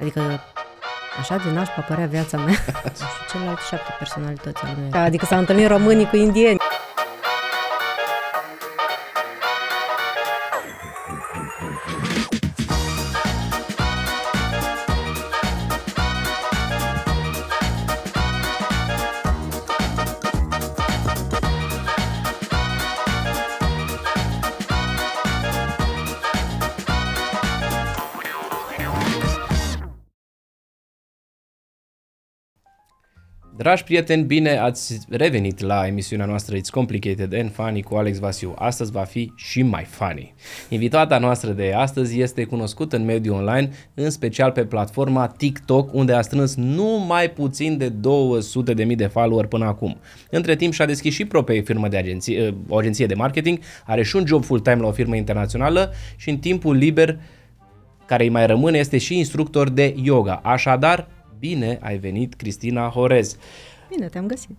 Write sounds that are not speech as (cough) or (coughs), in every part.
Adică Așa de nașpa părea viața mea. (laughs) și celelalte șapte personalități ale mele. Adică s-au întâlnit românii cu indieni. Dragi prieteni, bine ați revenit la emisiunea noastră It's Complicated and Funny cu Alex Vasiu. Astăzi va fi și mai funny. Invitata noastră de astăzi este cunoscută în mediul online, în special pe platforma TikTok, unde a strâns numai puțin de 200.000 de follower până acum. Între timp și-a deschis și proprie firmă de agenție, o agenție de marketing, are și un job full-time la o firmă internațională și în timpul liber care îi mai rămâne este și instructor de yoga. Așadar, Bine ai venit, Cristina Horez! Bine te-am găsit!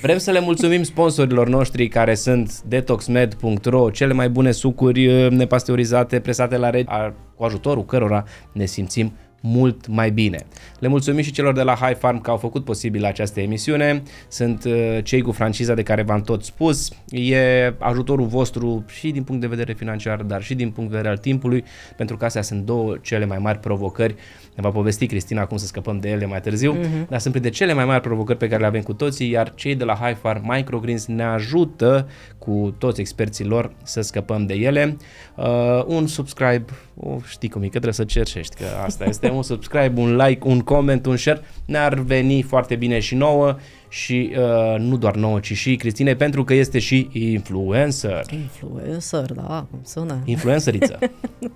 Vrem să le mulțumim sponsorilor noștri care sunt detoxmed.ro, cele mai bune sucuri uh, nepasteurizate presate la rege, cu ajutorul cărora ne simțim mult mai bine. Le mulțumim și celor de la High Farm că au făcut posibil această emisiune. Sunt uh, cei cu franciza de care v-am tot spus. E ajutorul vostru și din punct de vedere financiar, dar și din punct de vedere al timpului, pentru că astea sunt două cele mai mari provocări. Ne va povesti Cristina cum să scăpăm de ele mai târziu, uh-huh. dar sunt printre cele mai mari provocări pe care le avem cu toții, iar cei de la High Farm Microgreens ne ajută cu toți experții lor să scăpăm de ele. Uh, un subscribe, oh, știi cum e, că trebuie să cerșești, că asta este un subscribe, un like, un comment, un share, ne-ar veni foarte bine și nouă și uh, nu doar nouă, ci și Cristine, pentru că este și influencer. Influencer, da, cum sună. Influenceriță.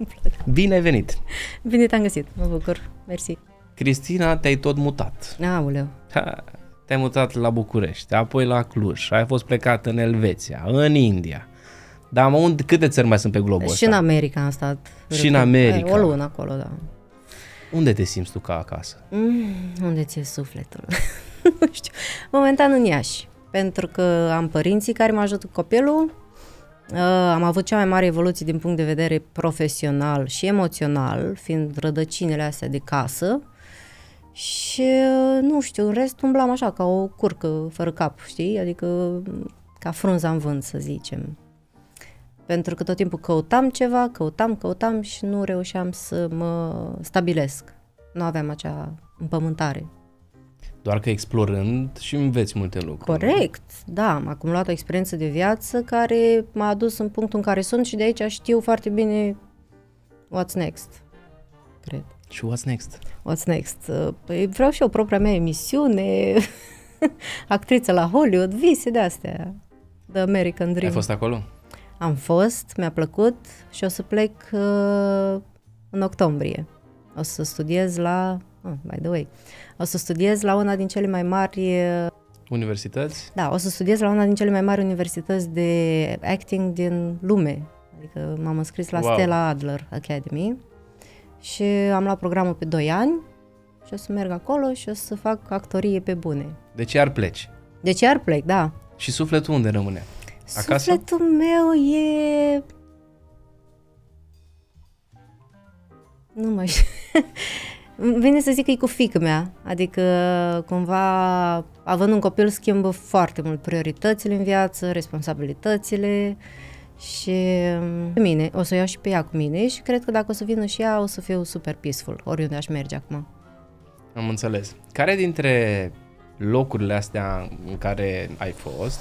(laughs) bine ai venit! Bine te-am găsit, mă bucur, mersi. Cristina, te-ai tot mutat. Aoleu. Ha, te-ai mutat la București, apoi la Cluj, ai fost plecat în Elveția, în India. Dar unde, câte țări mai sunt pe globul Și ăsta? în America am stat. Și în America. O lună acolo, da. Unde te simți tu ca acasă? Mm, unde ți-e sufletul? (laughs) (laughs) nu știu. Momentan în Iași. Pentru că am părinții care mă ajută cu copilul. Uh, am avut cea mai mare evoluție din punct de vedere profesional și emoțional, fiind rădăcinile astea de casă. Și, uh, nu știu, în rest umblam așa, ca o curcă fără cap, știi? Adică ca frunza în vânt, să zicem. Pentru că tot timpul căutam ceva, căutam, căutam și nu reușeam să mă stabilesc. Nu aveam acea împământare. Doar că explorând și înveți multe lucruri. Corect, da, am acumulat o experiență de viață care m-a adus în punctul în care sunt și de aici știu foarte bine what's next, cred. Și what's next? What's next? Păi vreau și eu propria mea emisiune, (laughs) actriță la Hollywood, vise de astea, The American Dream. Ai fost acolo? Am fost, mi-a plăcut și o să plec uh, în octombrie. O să studiez la, oh, by the way, o să studiez la una din cele mai mari uh, Universități? Da, o să studiez la una din cele mai mari universități de acting din lume. Adică m-am înscris la Wow. Stella Adler Academy și am luat programul pe 2 ani și o să merg acolo și o să fac actorie pe bune. Deci iar pleci. Deci iar plec, da. Și sufletul unde rămâne? Acasă? Sufletul meu e... Nu mai știu. (laughs) Vine să zic că e cu fică mea, adică cumva având un copil schimbă foarte mult prioritățile în viață, responsabilitățile și pe mine, o să o iau și pe ea cu mine și cred că dacă o să vină și ea o să fiu super peaceful, oriunde aș merge acum. Am înțeles. Care dintre locurile astea în care ai fost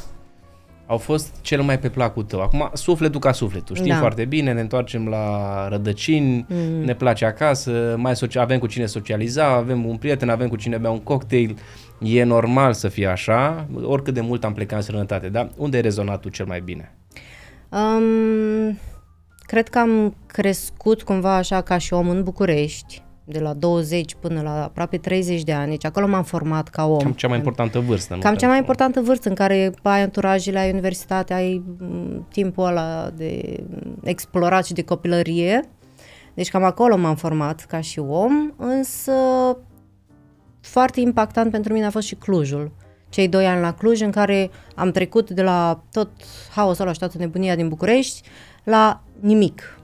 au fost cel mai pe placul tău? Acum, sufletul ca sufletul. Știm Da. foarte bine, ne întoarcem la rădăcini, mm. ne place acasă, mai socia- avem cu cine socializa, avem un prieten, avem cu cine bea un cocktail. E normal să fie așa, oricât de mult am plecat în străinătate, dar unde ai rezonat tu cel mai bine? Um, cred că am crescut cumva așa ca și om în București, de la 20 până la aproape 30 de ani, deci acolo m-am format ca om. Cam cea mai importantă vârstă. nu? Cam cea mai Pentru- importantă vârstă în care ai anturajele, ai universitate, ai m, timpul ăla de explorat și de copilărie. Deci cam acolo m-am format ca și om, însă foarte impactant pentru mine a fost și Clujul. Cei doi ani la Cluj în care am trecut de la tot haosul ăla și toată nebunia din București la nimic.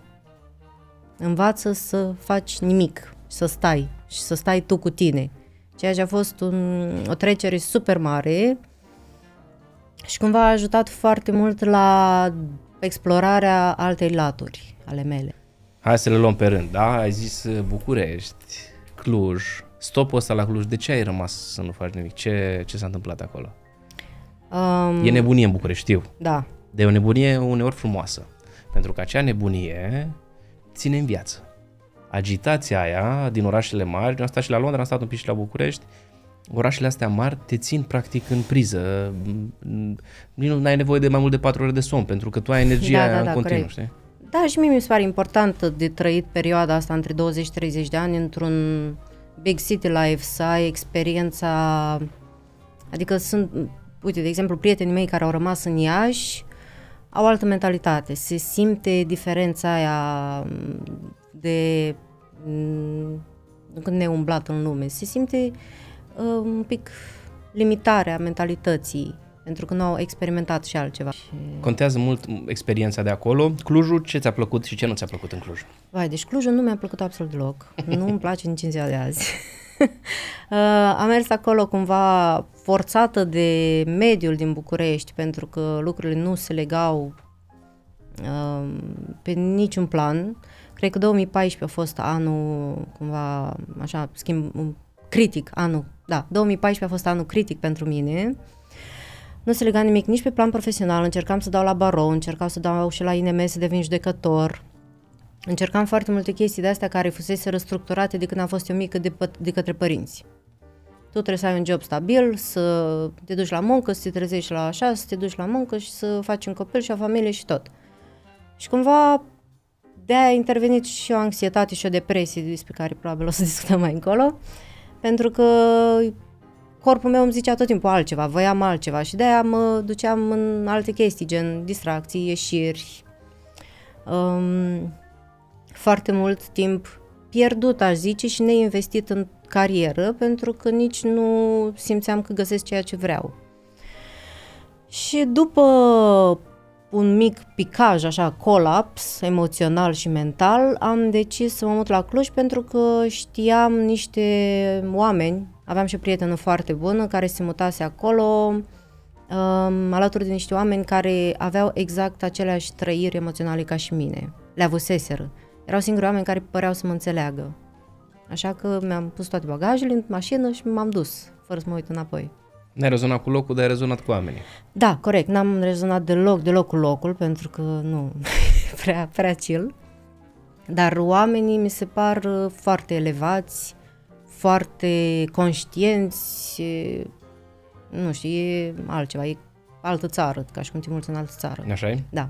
Învață să faci nimic, să stai. și să stai tu cu tine. Ceea ce a fost un, o trecere super mare și cumva a ajutat foarte mult la explorarea altei laturi ale mele. Hai să le luăm pe rând, da? Ai zis uh, București, Cluj, stopul ăsta la Cluj, de ce ai rămas să nu faci nimic? Ce, ce s-a întâmplat acolo? Um, e nebunie în București, știu. Da. De o nebunie uneori frumoasă. Pentru că acea nebunie ține în viață. Agitația aia din orașele mari, am stat și la Londra, am stat un pic și la București, orașele astea mari te țin practic în priză. Nu ai nevoie de mai mult de 4 ore de somn, pentru că tu ai energia da, da, da, în continuu, corect. știi? Da, și mie mi se pare important de trăit perioada asta între 20-30 de ani într-un big city life, să ai experiența, adică sunt, uite, de exemplu, prietenii mei care au rămas în Iași, au altă mentalitate, se simte diferența aia de când ne umblat în lume, se simte uh, un pic limitarea mentalității pentru că nu au experimentat și altceva. Contează mult experiența de acolo. Clujul, ce ți-a plăcut și ce nu ți-a plăcut în Cluj? Vai, deci Clujul nu mi-a plăcut absolut deloc. nu îmi place nici în ziua de azi. (laughs) uh, am mers acolo cumva forțată de mediul din București, pentru că lucrurile nu se legau uh, pe niciun plan. Cred că 2014 a fost anul cumva așa schimb critic, anul, da, 2014 a fost anul critic pentru mine. Nu se lega nimic nici pe plan profesional, încercam să dau la barou, încercam să dau și la INM să devin judecător. Încercam foarte multe chestii de astea care fusese restructurate de când am fost eu mică de, de către părinți. Tu trebuie să ai un job stabil, să te duci la muncă, să te trezești la așa, să te duci la muncă și să faci un copil și o familie și tot. Și cumva de-aia a intervenit și o anxietate și o depresie despre care probabil o să (laughs) discutăm mai încolo, pentru că corpul meu îmi zicea tot timpul altceva, voiam altceva și de-aia mă duceam în alte chestii, gen distracții, ieșiri, um, foarte mult timp pierdut, aș zice, și neinvestit în carieră, pentru că nici nu simțeam că găsesc ceea ce vreau. Și după un mic picaj, așa, colaps emoțional și mental, am decis să mă mut la Cluj pentru că știam niște oameni, aveam și o prietenă foarte bună care se mutase acolo, um, alături de niște oameni care aveau exact aceleași trăiri emoționale ca și mine. Le avuseseră. Erau singuri oameni care păreau să mă înțeleagă. Așa că mi-am pus toate bagajele în mașină și m-am dus, fără să mă uit înapoi. N-ai rezonat cu locul, dar ai rezonat cu oamenii. Da, corect. N-am rezonat deloc, deloc cu locul, pentru că nu, (laughs) prea, prea chill. Dar oamenii mi se par uh, foarte elevați, foarte conștienți, nu știu, e altceva, e altă țară, ca și cum te mulți în altă țară. Așa e? Da.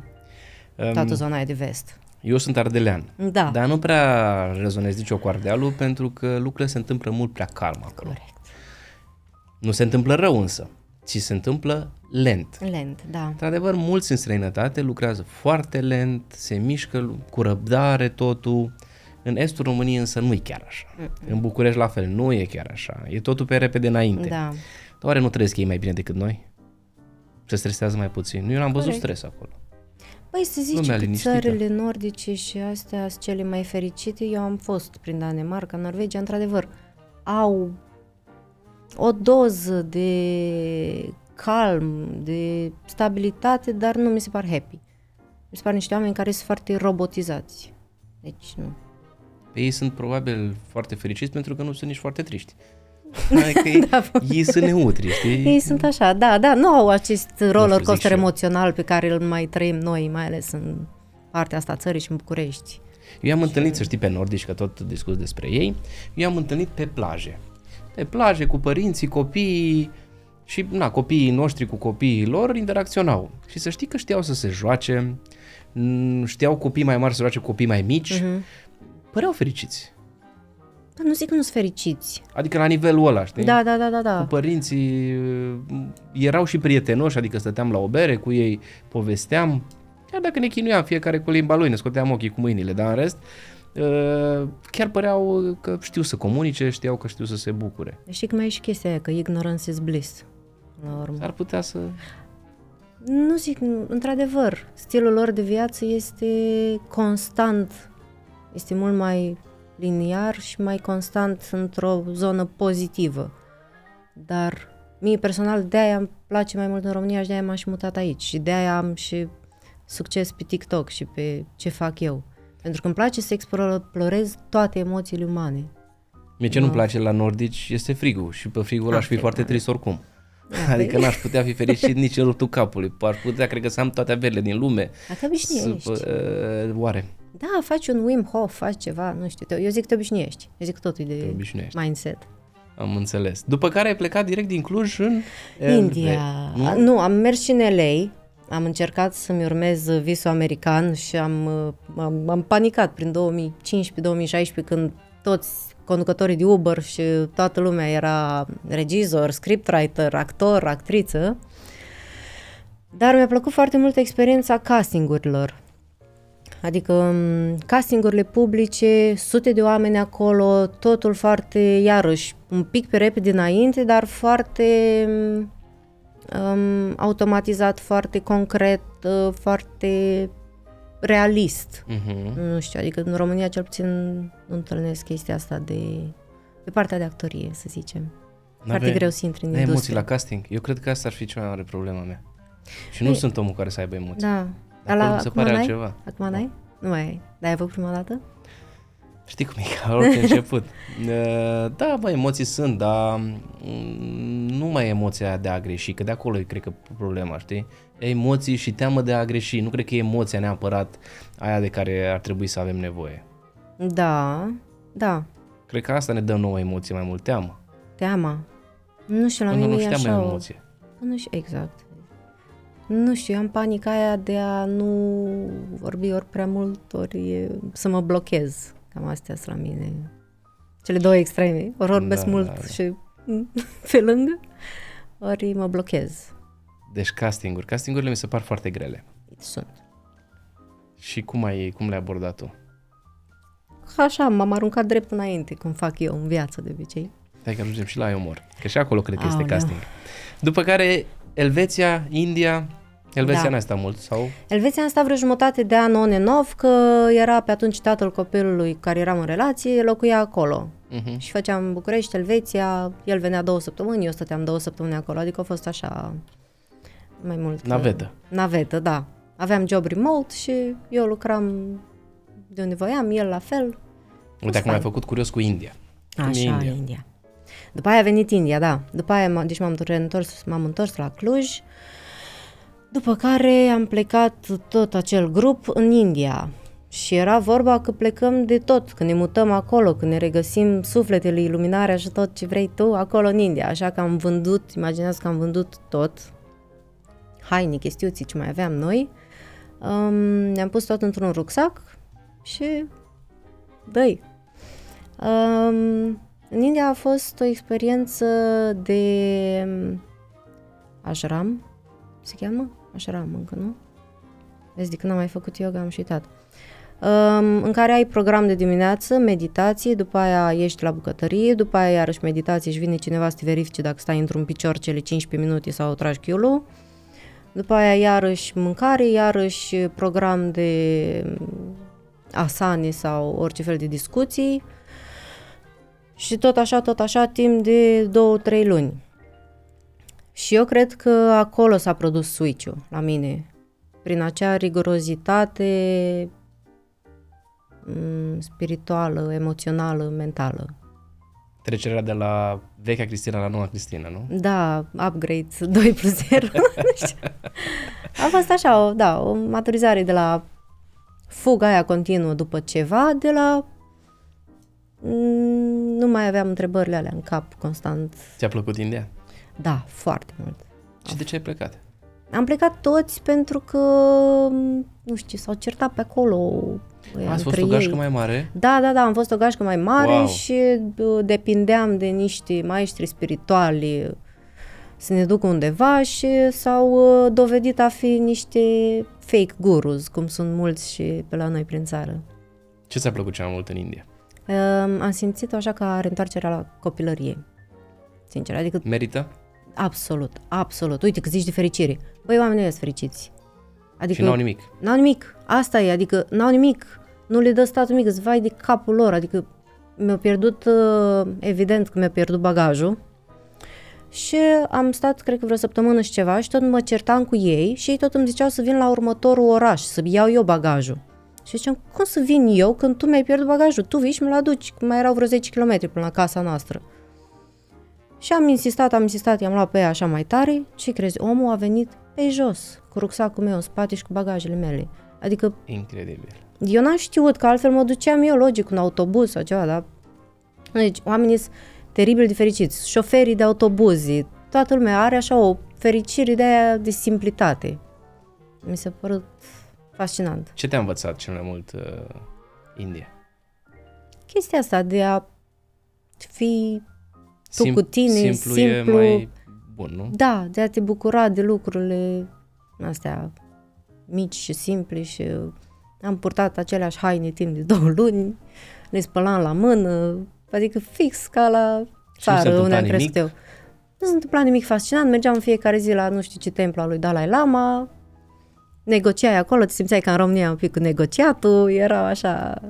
Um, Toată zona aia de vest. Eu sunt ardelean, da. dar nu prea rezonez nicio cu Ardealul pentru că lucrurile se întâmplă mult prea calm acolo. Corect. Nu se întâmplă rău însă, ci se întâmplă lent. Lent, da. Într-adevăr, mulți în străinătate lucrează foarte lent, se mișcă cu răbdare totul. În estul României însă nu e chiar așa. Mm-mm. În București la fel, nu e chiar așa. E totul pe repede înainte. Da. Dar oare nu trăiesc ei mai bine decât noi? Se stresează mai puțin. Eu n-am văzut Corect. stres acolo. Păi să zici că țările nordice și astea sunt cele mai fericite. Eu am fost prin Danemarca, Norvegia, într-adevăr, au o doză de calm, de stabilitate, dar nu mi se par happy. Mi se par niște oameni care sunt foarte robotizați. Deci nu. Pe ei sunt probabil foarte fericiți pentru că nu sunt nici foarte triști. (laughs) Adică ei, da, ei sunt neutri, știi? Ei sunt așa, da, da, nu au acest roller coaster emoțional pe care îl mai trăim noi, mai ales în partea asta țării și în București. Eu am întâlnit, să știi, pe nordici, că tot discut despre ei, eu am întâlnit pe plaje pe plaje cu părinții, copiii și na, copiii noștri cu copiii lor interacționau. Și să știi că știau să se joace, știau copii mai mari să joace cu copii mai mici, uh-huh. păreau fericiți. Dar nu zic că nu sunt fericiți. Adică la nivelul ăla, știi? Da, da, da, da. da. Cu părinții erau și prietenoși, adică stăteam la o bere cu ei, povesteam, chiar dacă ne chinuiam fiecare cu limba lui, ne scoteam ochii cu mâinile, dar în rest Uh, chiar păreau că știu să comunice, știau că știu să se bucure. Știi că mai e și chestia aia, că ignorance is bliss. La urmă. Ar putea să... Nu zic, într-adevăr, stilul lor de viață este constant, este mult mai liniar și mai constant într-o zonă pozitivă. Dar mie personal de-aia îmi place mai mult în România și de-aia m-am și mutat aici și de-aia am și succes pe TikTok și pe ce fac eu. Pentru că îmi place să explorez toate emoțiile umane. Mie ce nu-mi place la nordici este frigul și pe frigul ăla aș fi Ah, foarte da. trist oricum. Da, (laughs) Adică păi- n-aș putea fi fericit (laughs) nici în ruptul capului. Aș putea, cred că, să am toate averile din lume. A, te obișnuiești. Să- uh, Oare? Da, faci un Wim Hof, faci ceva, nu știu. te- Eu zic că te obișnuiești. Eu zic că totul e Te de obișnuiești. mindset. Am înțeles. După care ai plecat direct din Cluj în... India. Nu? Nu? nu, am mers și în LA. Am încercat să-mi urmez visul american și am, uh, am, am panicat prin 2015-2016 când toți conducătorii de Uber și toată lumea era regizor, scriptwriter, actor, actriță. Dar mi-a plăcut foarte mult experiența castingurilor. Adică m, castingurile publice, sute de oameni acolo, totul foarte, iarăși, un pic pe repede înainte, dar foarte um, automatizat, foarte concret, uh, foarte realist. Uh-huh. Nu știu, adică în România cel puțin nu întâlnesc chestia asta de pe partea de actorie, să zicem. Foarte greu să intri în N-ai emoții industrie. la casting? Eu cred că asta ar fi cea mai mare problema mea. Și nu Păi- sunt omul care să aibă emoții. Da. Acolo Dar mi se acum pare n-ai? altceva. Acum n-ai? Nu mai ai. Dar ai avut prima dată? Știi cum e, (laughs) ca orice început. Uh, (laughs) Da, bă, emoții sunt, dar mm, nu mai e emoția de a greși, că de acolo e, cred că, problema, știi? Emoții și teamă de a greși. Nu cred că e emoția neapărat aia de care ar trebui să avem nevoie. Da, da. Cred că asta ne dă nouă emoție mai mult, teamă. Teama. Nu știu, la Nu, mine nu e știam așa mai o... emoție. Nu știu, exact. Nu știu, eu am panica aia de a nu vorbi ori prea mult, ori e, să mă blochez. Cam astea sunt la mine. Cele două extreme. Ori vorbesc Da, mult da, da. și (laughs) pe lângă, ori mă blochez. Deci castinguri. Castingurile mi se par foarte grele. Sunt. Și cum, ai, cum le-ai abordat tu? Așa, m-am aruncat drept înainte, cum fac eu în viață de obicei. Hai că ajungem și la umor. Că și acolo cred că este Aoleu. casting. După care Elveția, India. Elveția Da. n-a stat mult sau? Elveția am stat vreo jumătate de an on and off, că era pe atunci tatăl copilului cu care eram în relație, locuia acolo. Uh-huh. Și făceam București, Elveția, el venea două săptămâni, eu stăteam două săptămâni acolo, adică a fost așa mai mult. Navetă. Navetă, da. Aveam job remote și eu lucram de unde voiam, el la fel. Uite, acum ai făcut curios cu India. Cum e Așa, India? India. India. După aia a venit India, da. După aia, m- deci m-am întors, m-am întors la Cluj. După care am plecat tot acel grup în India. Și era vorba că plecăm de tot, că ne mutăm acolo, că ne regăsim sufletele, iluminarea și tot ce vrei tu acolo în India. Așa că am vândut, imaginează că am vândut tot, haine, chestiuții ce mai aveam noi. Um, ne-am pus tot într-un rucsac și dă Um, în India a fost o experiență de um, ashram, se cheamă? Ashram încă, nu? Vezi, de când am mai făcut yoga, am și uitat. Um, în care ai program de dimineață, meditație, după aia ești la bucătărie, după aia iarăși meditație și vine cineva să te verifice dacă stai într-un picior cele 15 minute sau tragi chiulul. După aia iarăși mâncare, iarăși program de um, asane sau orice fel de discuții. Și tot așa, tot așa, timp de două, trei luni. Și eu cred că acolo s-a produs switch-ul la mine. Prin acea rigurozitate m, spirituală, emoțională, mentală. Trecerea de la vechea Cristina la noua Cristina, nu? Da, upgrade 2 plus 0. (laughs) nu știu. A fost așa, o, da, o maturizare de la fuga aia continuă după ceva, de la mm, nu mai aveam întrebările alea în cap constant. Ți-a plăcut India? Da, foarte mult. Și de ce ai plecat? Am plecat toți pentru că, nu știu, s-au certat pe acolo. ăia Ați fost între o gașcă ei. mai mare? Da, da, da, am fost o gașcă mai mare Wow. și uh, depindeam de niște maestri spirituali să ne ducă undeva și s-au uh, dovedit a fi niște fake gurus, cum sunt mulți și pe la noi prin țară. Ce ți-a plăcut cel mai mult în India? Um, am simțit-o așa ca reîntoarcerea la copilărie. Sincer, adică Merită? Absolut, absolut. Uite că zici de fericire. Băi, oamenii ăia sunt fericiți. Adică Și n-au nimic. N-au nimic. Asta e, adică n-au nimic. Nu le dă statul nimic, îți vai de capul lor. Adică mi-a pierdut, uh, evident că mi-a pierdut bagajul și am stat, cred că vreo săptămână și ceva și tot mă certam cu ei și ei tot îmi ziceau să vin la următorul oraș, să iau eu bagajul. Și ziceam, cum să vin eu când tu mi-ai pierdut bagajul? Tu vii și mi-l aduci, mai erau vreo 10 km până la casa noastră. Și am insistat, am insistat, i-am luat pe ea așa mai tare și crezi, omul a venit pe jos, cu rucsacul meu în spate și cu bagajele mele. Adică... Incredibil. Eu n-am știut că altfel mă duceam eu, logic, un autobuz sau ceva, dar... Deci, oamenii sunt teribil diferiți. Șoferii de autobuzi, toată lumea are așa o fericire de aia de simplitate. Mi s-a părut fascinant. Ce te-a învățat cel mai mult uh, India? Chestia asta de a fi tu Sim- cu tine, simplu, simplu. e mai bun, nu? Da, de a te bucura de lucrurile astea mici și simple și am purtat aceleași haine timp de două luni, le spălam la mână, adică fix ca la Și nu se țară unde întâmpla am nimic? crescut eu. Nu se întâmpla nimic fascinant, mergeam în fiecare zi la nu știu ce templu al lui Dalai Lama, negociai acolo, te simțeai ca în România un pic cu negociatul, erau așa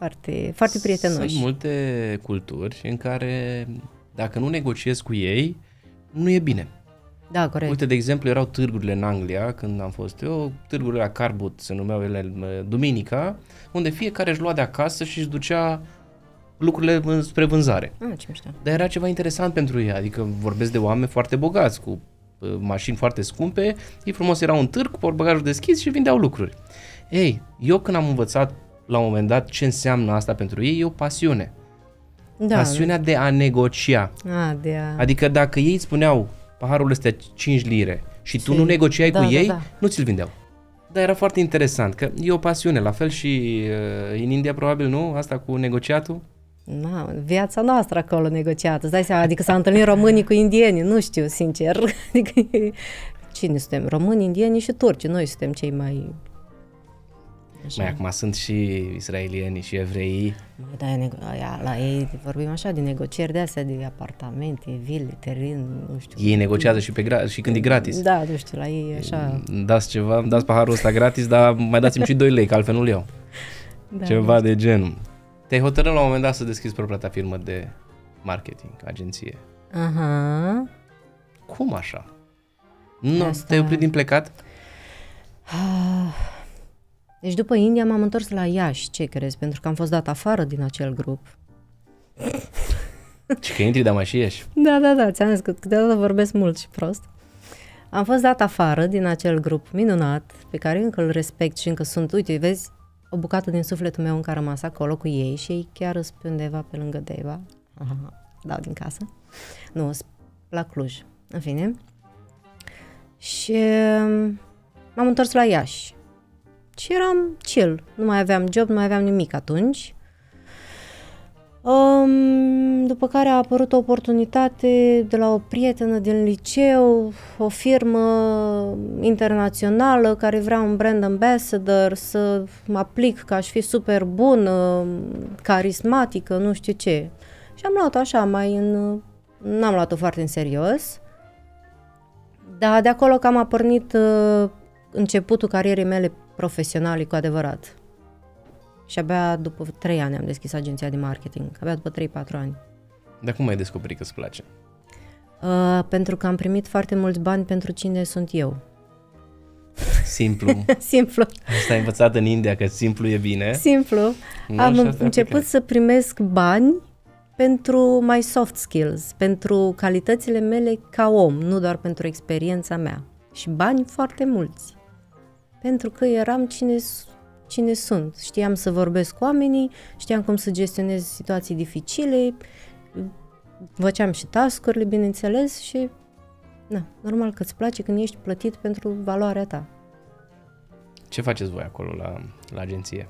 foarte, foarte prietenoși. Sunt multe culturi în care dacă nu negociezi cu ei, nu e bine. Da, corect. Uite, de exemplu, erau târgurile în Anglia, când am fost eu, târgurile la Carbut, se numeau ele uh, Duminica, unde fiecare își lua de acasă și își ducea lucrurile în- spre vânzare. Ah, ce mișto. Dar era ceva interesant pentru ei, adică vorbesc de oameni foarte bogați, cu uh, mașini foarte scumpe, ei frumos erau un târg, cu portbagajul deschis și vindeau lucruri. Ei, eu când am învățat la un moment dat ce înseamnă asta pentru ei, e o pasiune. Da, Pasiunea de a negocia. A, de a... Adică dacă ei îți spuneau paharul ăsta 5 lire și tu Și- nu negociai da, cu da, ei, da. nu ți-l vindeau. Dar era foarte interesant, că e o pasiune, la fel și uh, în India probabil, nu? Asta cu negociatul? Na, viața noastră acolo negociată, îți dai seama, adică s-au întâlnit românii cu indienii, nu știu, sincer. (laughs) Adică, cine suntem? Români, indieni și turci, noi suntem cei mai... Așa. Mai acum sunt și israelieni și evrei. Mai da, e nego- aia, la ei vorbim așa de negocieri de astea, de apartamente, vile, teren, nu știu. Ei negociază și, pe gra- și când e gratis. Da, nu știu, la ei e așa... Îmi Dați ceva, îmi dați paharul ăsta gratis, dar mai dați-mi și 2 lei, că altfel nu-l iau. (laughs) Da, Ceva de genul. Te-ai hotărât la un moment dat să deschizi propria ta firmă de marketing, agenție. Aha. Cum așa? Nu, Asta- te-ai oprit din plecat? Deci după India m-am întors la Iași, ce crezi? Pentru că am fost dat afară din acel grup. (laughs) Și că intri, dar mai și ieși. Da, da, da, ți-am zis că câteodată vorbesc mult și prost. Am fost dat afară din acel grup minunat, pe care încă îl respect și încă sunt, uite, vezi, o bucată din sufletul meu încă a rămas acolo cu ei și ei chiar sunt pe undeva pe lângă Deva. Aha, dau din casă. Nu, sunt la Cluj. În fine. Și um, m-am întors la Iași. Și eram chill. Nu mai aveam job, nu mai aveam nimic atunci. Um, după care a apărut o oportunitate de la o prietenă din liceu, o firmă internațională care vrea un brand ambassador, să mă aplic că aș fi super bună, carismatică, nu știu ce. Și am luat-o așa, mai în... N-am luat-o foarte în serios. Dar de acolo cam a pornit uh, începutul carierei mele profesionale cu adevărat. Și abia după 3 ani am deschis agenția de marketing, abia după 3-4 ani. Dar cum ai descoperit că îți place? Uh, pentru că am primit foarte mulți bani pentru cine sunt eu. Simplu. (laughs) Simplu, Asta ai învățat în India, că simplu e bine. simplu. Nu, am și asta e început aplicat. să primesc bani pentru my soft skills, pentru calitățile mele ca om, nu doar pentru experiența mea. Și bani foarte mulți. Pentru că eram cine, s- cine sunt. Știam să vorbesc cu oamenii, știam cum să gestionez situații dificile, făceam și tascurile, bineînțeles, și na, normal că îți place când ești plătit pentru valoarea ta. Ce faceți voi acolo la, la agenție?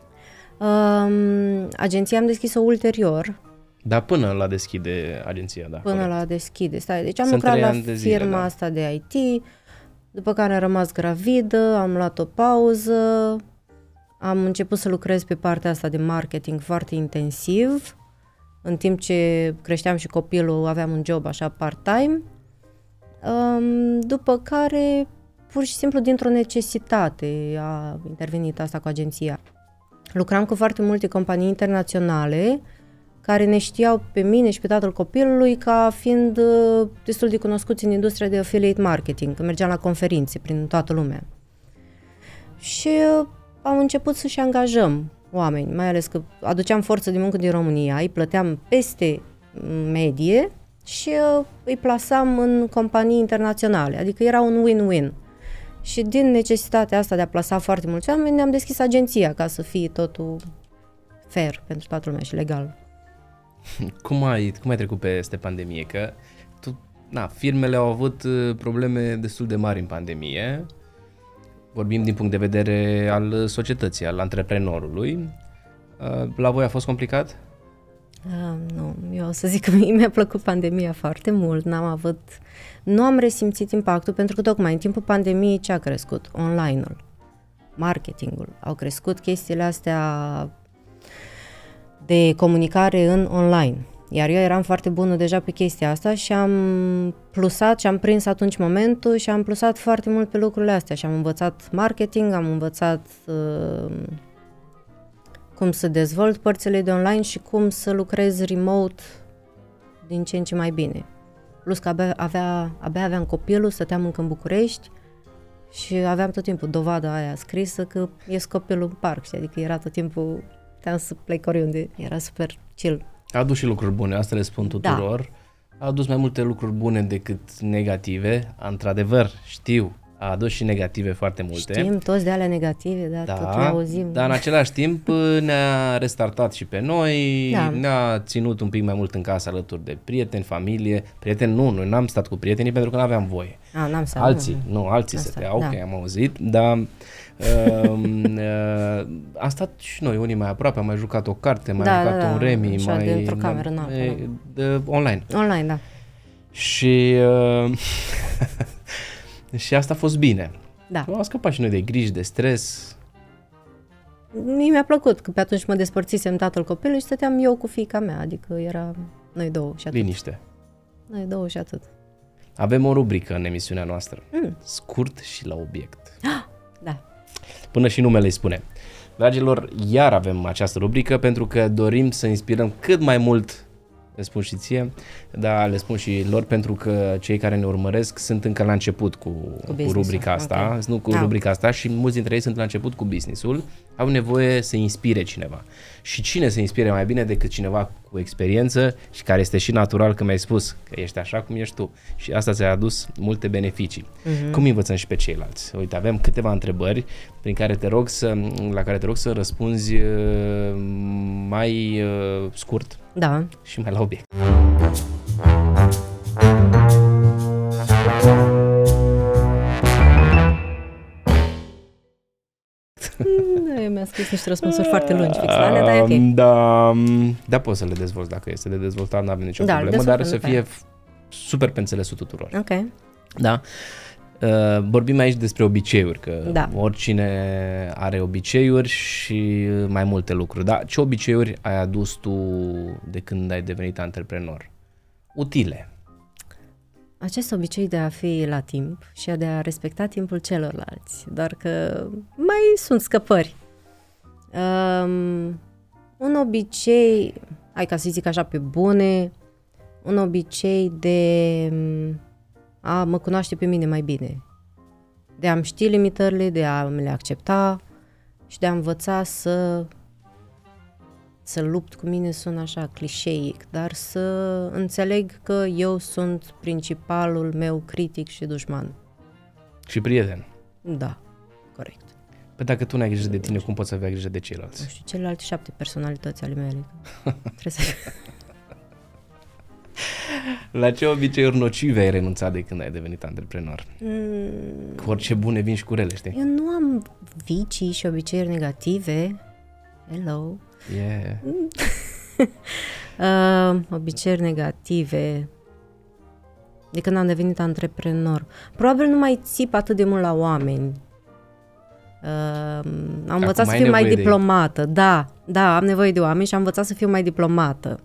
Um, agenția am deschis-o ulterior, Dar până la deschide agenția, da. până corect. la deschide. Stai, deci am Sunt lucrat trei la ani de zile, firma da. asta de IT, după care am rămas gravidă, am luat o pauză, am început să lucrez pe partea asta de marketing foarte intensiv, în timp ce creșteam și copilul, aveam un job așa part-time, um, după care pur și simplu dintr-o necesitate a intervenit asta cu agenția. Lucram cu foarte multe companii internaționale care ne știau pe mine și pe tatăl copilului ca fiind uh, destul de cunoscuți în industria de affiliate marketing, că mergeam la conferințe prin toată lumea. Și uh, am început să-și angajăm oameni, mai ales că aduceam forță de muncă din România, îi plăteam peste medie și uh, îi plasam în companii internaționale, adică era un win-win. Și din necesitatea asta de a plasa foarte mulți oameni, ne-am deschis agenția ca să fie totul fair pentru toată lumea și legal. (laughs) Cum ai, cum ai trecut peste pandemie? Că tu, na, firmele au avut uh, probleme destul de mari în pandemie. Vorbim din punct de vedere al societății, al antreprenorului. Uh, la voi a fost complicat? Uh, nu, eu o să zic că mie (laughs) mi-a plăcut pandemia foarte mult, n-am avut, nu am resimțit impactul pentru că tocmai în timpul pandemiei ce a crescut? Online-ul, marketingul, au crescut chestiile astea de comunicare în online. Iar eu eram foarte bună deja pe chestia asta și am plusat și am prins atunci momentul și am plusat foarte mult pe lucrurile astea și am învățat marketing, am învățat uh, cum să dezvolt părțile de online și cum să lucrez remote din ce în ce mai bine. Plus că abia, avea, abia aveam copilul, stăteam încă în București și aveam tot timpul dovada aia scrisă că ies copilul în parc, știi? adică era tot timpul, puteam să plec oriunde, era super chill. A adus și lucruri bune, asta le spun tuturor. Da. A adus mai multe lucruri bune decât negative, într-adevăr, știu, a adus și negative foarte multe. Știm toți de alea negative, dar da, tot le auzim. Dar în același timp (laughs) ne-a restartat și pe noi, da. ne-a ținut un pic mai mult în casă alături de prieteni, familie. Prieteni nu, noi n-am stat cu prietenii pentru că nu aveam voie. A, n-am stat, alții, nu, nu alții se stăteau, da. ok, am auzit, dar uh, uh, am stat și noi, unii mai aproape, am mai jucat o carte, mai da, jucat da, un da, remi, Așa, mai... dintr-o cameră, da, de, de, online. Online, da. Și... Uh, (laughs) Și asta a fost bine. Da. Am scăpat și noi de griji, de stres. Mie mi-a plăcut, că pe atunci mă despărțisem tatăl copilului și stăteam eu cu fica mea, adică era noi două și atât. Liniște. Noi două și atât. Avem o rubrică în emisiunea noastră. Mm. Scurt și la obiect. Ah, (gasps) da. Până și numele îi spune. Dragilor, iar avem această rubrică pentru că dorim să inspirăm cât mai mult le spun și ție, dar le spun și lor pentru că cei care ne urmăresc sunt încă la început cu, cu, cu rubrica asta, okay. nu cu da. rubrica asta și mulți dintre ei sunt la început cu businessul, au nevoie să inspire cineva. Și cine să inspire mai bine decât cineva cu experiență și care este și natural că mi-ai spus că ești așa cum ești tu și asta ți-a adus multe beneficii. Uh-huh. Cum învățăm și pe ceilalți? Uite, avem câteva întrebări prin care te rog să, la care te rog să răspunzi uh, mai uh, scurt da. și mai la obiect. Scris niște răspunsuri foarte lungi fix la alea, dar e ok. Da, da, poți să le dezvolți dacă este de dezvoltat, nu avem nicio da, problemă, dar să fie super pe înțelesul tuturor. Ok. Da? Uh, vorbim aici despre obiceiuri, că da. oricine are obiceiuri și mai multe lucruri. Da, ce obiceiuri ai adus tu de când ai devenit antreprenor? Utile. Acest obicei de a fi la timp și de a respecta timpul celorlalți, doar că mai sunt scăpări. Um, un obicei, hai ca să zic așa pe bune, un obicei de a mă cunoaște pe mine mai bine, de a-mi ști limitările, de a le accepta și de a învăța să să lupt cu mine sună așa clișeic, dar să înțeleg că eu sunt principalul meu critic și dușman. Și prieten. Da, corect. Păi dacă tu n-ai grijă de tine, cum poți avea grijă de ceilalți? Nu știu, celelalte șapte personalități ale mele. (laughs) Trebuie să... La ce obiceiuri nocive ai renunțat de când ai devenit antreprenor? Mm. Cu orice bune vin și cu rele, știi? Eu nu am vicii și obiceiuri negative. Hello. Yeah. (laughs) uh, obiceiuri negative de când am devenit antreprenor. Probabil nu mai țip atât de mult la oameni. Uh, am învățat să fiu mai diplomată. De... Da, da, am nevoie de oameni și am învățat să fiu mai diplomată.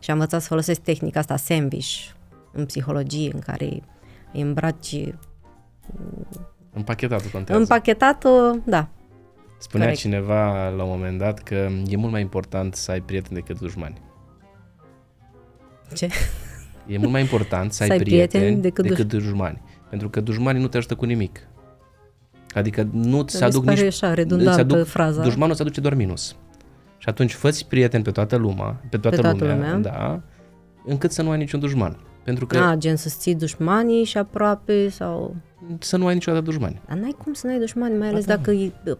Și am învățat să folosesc tehnica asta sandwich în psihologie, în care îi îmbraci... Împachetatul contează. Împachetatul, da. Spunea Corect. cineva la un moment dat că e mult mai important să ai prieteni decât dușmani. Ce? E mult mai important să (laughs) ai, Să ai prieteni, prieteni decât decât, decât dușmani. Pentru că dușmanii nu te ajută cu nimic. Adică nu ți Mi se aduc se pare nici... așa, îți redundantă aduc, fraza. Dușmanul îți aduce doar minus. Și atunci fă prieteni pe toată lumea, pe toată, Pe toată lumea, lumea. da, încât să nu ai niciun dușman. Pentru că A, gen să-ți ții dușmanii și aproape sau... să nu ai niciodată dușmani. Dar n-ai cum să n-ai dușmani, mai ales da. dacă îi, bă,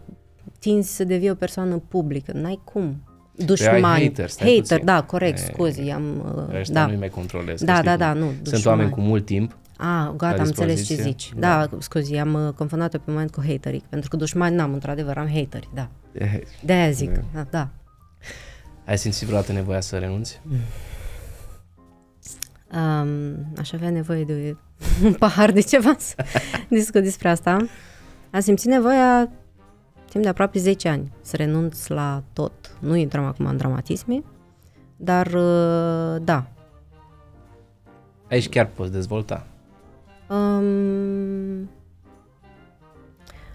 tinzi să devii o persoană publică. N-ai cum. Dușmani. Păi haters, stai Hater, puțin. da, corect, E, scuzi, am... uh, Ăștia Da, nu-i mai controlez. că da, știi da, cum da, nu, Sunt dușmani. oameni cu mult timp. A, gata, la am înțeles ce dispoziție. zici. Da. Da, scuzi, am uh, confundat-o pe moment cu hateric, pentru că dușmani n-am, într-adevăr, am hateri, da. Eh, De-aia zic, da. da. Ai simțit vreodată nevoia să renunți? Um, aș avea nevoie de un (laughs) pahar de ceva să (laughs) discut despre asta. Am simțit nevoia timp de aproape 10 ani să renunț la tot. Nu intrăm acum în dramatisme, dar uh, da. Aici chiar poți dezvolta. Um,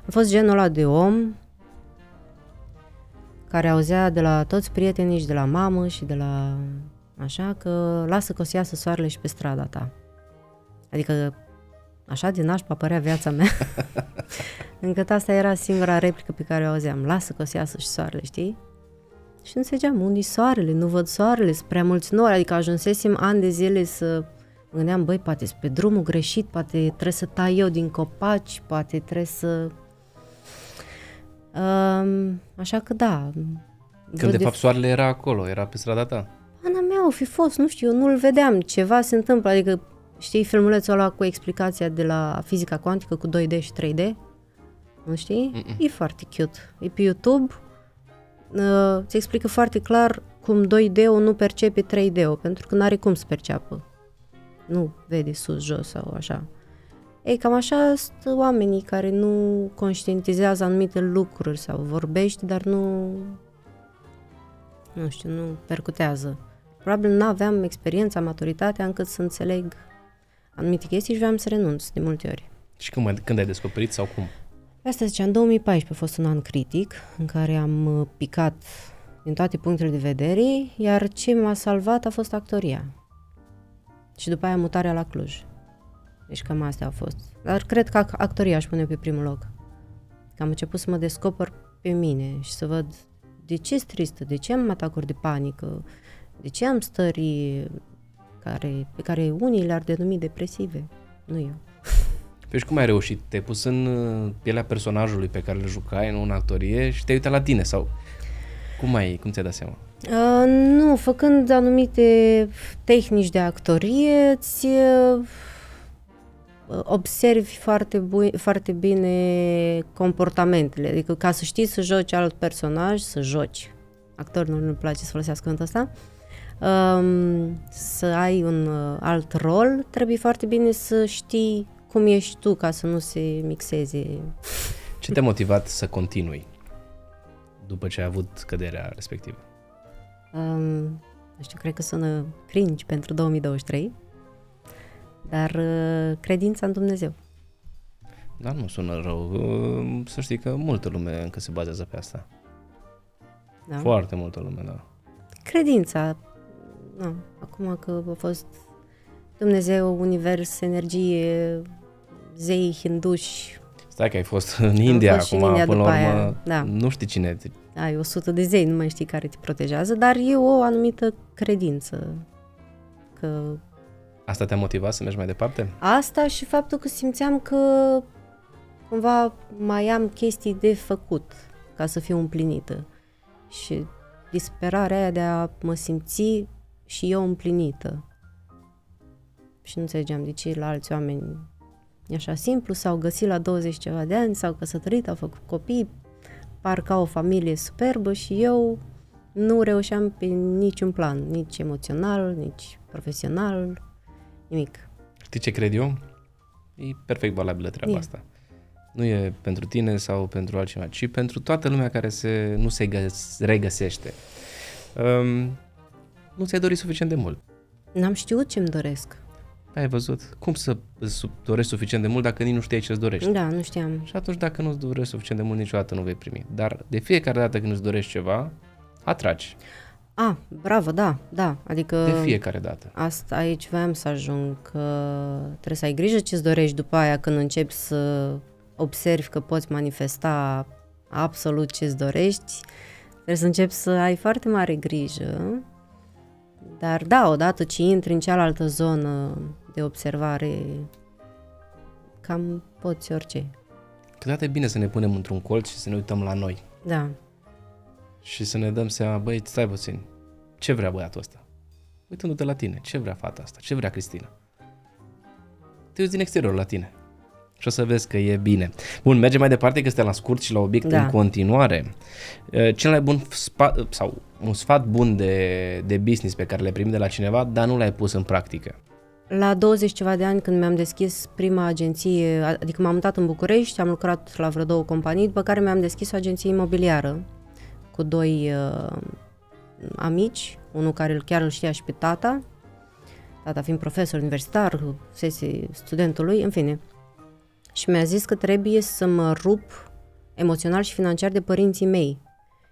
am fost genul ăla de om care auzea de la toți prietenii și de la mamă și de la așa că lasă că o să iasă soarele și pe strada ta. Adică așa din nașpa părea viața mea. (laughs) Încât asta era singura replică pe care o auzeam. Lasă că o să iasă și soarele, știi? Și nu înțelegeam unde soarele, nu văd soarele, sunt prea mulți nori, adică ajunsesem ani de zile să mă gândeam, băi, poate sunt pe drumul greșit, poate trebuie să tai eu din copaci, poate trebuie să... Um, așa că da. Când de fapt soarele era acolo, era pe strada ta. Ana mea, o fi fost, nu știu, eu nu-l vedeam, ceva se întâmplă, adică știi filmulețul ăla cu explicația de la fizica cuantică cu 2D și 3D? Nu știi? Mm-mm. E foarte cute. E pe YouTube, uh, ți explică foarte clar cum 2D-ul nu percepe 3D-ul, pentru că nu are cum să perceapă. Nu vede sus, jos sau așa. Ei, cam așa sunt oamenii care nu conștientizează anumite lucruri sau vorbești, dar nu nu știu, nu percutează. Probabil nu aveam experiența, maturitatea încât să înțeleg anumite chestii și vreau să renunț de multe ori. Și când, ai- când ai descoperit sau cum? Asta ziceam, 2014 a fost un an critic în care am uh, picat din toate punctele de vedere, iar ce m-a salvat a fost actoria. Și după aia mutarea la Cluj. Deci cam astea au fost. Dar cred că ac- actoria aș pune pe primul loc. Că am început să mă descoper pe mine și să văd de ce sunt tristă, de ce am atacuri de panică, de ce am stări care, pe care unii le-ar denumi depresive. Nu eu. Păi și cum ai reușit? Te-ai pus în uh, pielea personajului pe care îl jucai în o actorie și te-ai uitat la tine sau cum ai, cum ți-ai dat seama? Uh, nu, făcând anumite tehnici de actorie, îți uh, observi foarte, bu- foarte bine comportamentele. Adică ca să știi să joci alt personaj, să joci. Actor nu nu-mi place să folosească cuvântul ăsta. Um, să ai un uh, alt rol, trebuie foarte bine să știi cum ești tu ca să nu se mixeze. Ce te-a motivat să continui după ce ai avut căderea respectivă? Um, nu știu, cred că sună cringe pentru 2023, dar uh, credința în Dumnezeu. Da, nu sună rău. Uh, Să știi că multă lume încă se bazează pe asta. Da? Foarte multă lume, da. Credința. Nu, acum că a fost Dumnezeu, univers, energie, zei, hinduși, Stai că ai fost în India fost și în acum, India până la după urmă, aia, da. nu știi cine te... ai 100 de zei, nu mai știi care te protejează, dar e o anumită credință că Asta te-a motivat să mergi mai departe? Asta și faptul că simțeam că cumva mai am chestii de făcut ca să fiu împlinită. Și disperarea aia de a mă simți și eu împlinită. Și nu înțelegeam de ce la alți oameni e așa simplu, s-au găsit la 20 ceva de ani, s-au căsătorit, au făcut copii, parcă au o familie superbă și eu nu reușeam pe niciun plan, nici emoțional, nici profesional, nimic. Știi ce cred eu? E perfect valabilă treaba E. asta. Nu e pentru tine sau pentru altcineva, ci pentru toată lumea care se, nu se găs- regăsește. Um, nu ți-ai dorit suficient de mult. N-am știut ce-mi doresc. Ai văzut? Cum să îți su- dorești suficient de mult dacă nici nu știai ce-ți dorești? Da, nu știam. Și atunci dacă nu-ți dorești suficient de mult, niciodată nu vei primi. Dar de fiecare dată când îți dorești ceva, atragi. Ah, bravo, da, da. Adică... De fiecare dată. Asta aici voiam să ajung, că trebuie să ai grijă ce-ți dorești după aia când începi să observi că poți manifesta absolut ce-ți dorești. Trebuie să începi să ai foarte mare grijă. Dar da, odată ce intri în cealaltă zonă de observare, cam poți orice. Câteodată e bine să ne punem într-un colț și să ne uităm la noi. Da. Și să ne dăm seama, băi, stai puțin, ce vrea băiatul ăsta? Uitându-te la tine, ce vrea fata asta? Ce vrea Cristina? Te uiți din exterior la tine și o să vezi că e bine. Bun, mergem mai departe, că este la scurt și la obiect da. în continuare. Cel mai bun sfat, sau un sfat bun de, de business pe care le primi de la cineva, dar nu l-ai pus în practică. La 20 ceva de ani, când mi-am deschis prima agenție, adică m-am mutat în București, am lucrat la vreo două companii, după care mi-am deschis o agenție imobiliară cu doi uh, amici, unul care chiar îl știa și pe tata, tata fiind profesor universitar, sesii studentului, în fine. Și mi-a zis că trebuie să mă rup emoțional și financiar de părinții mei.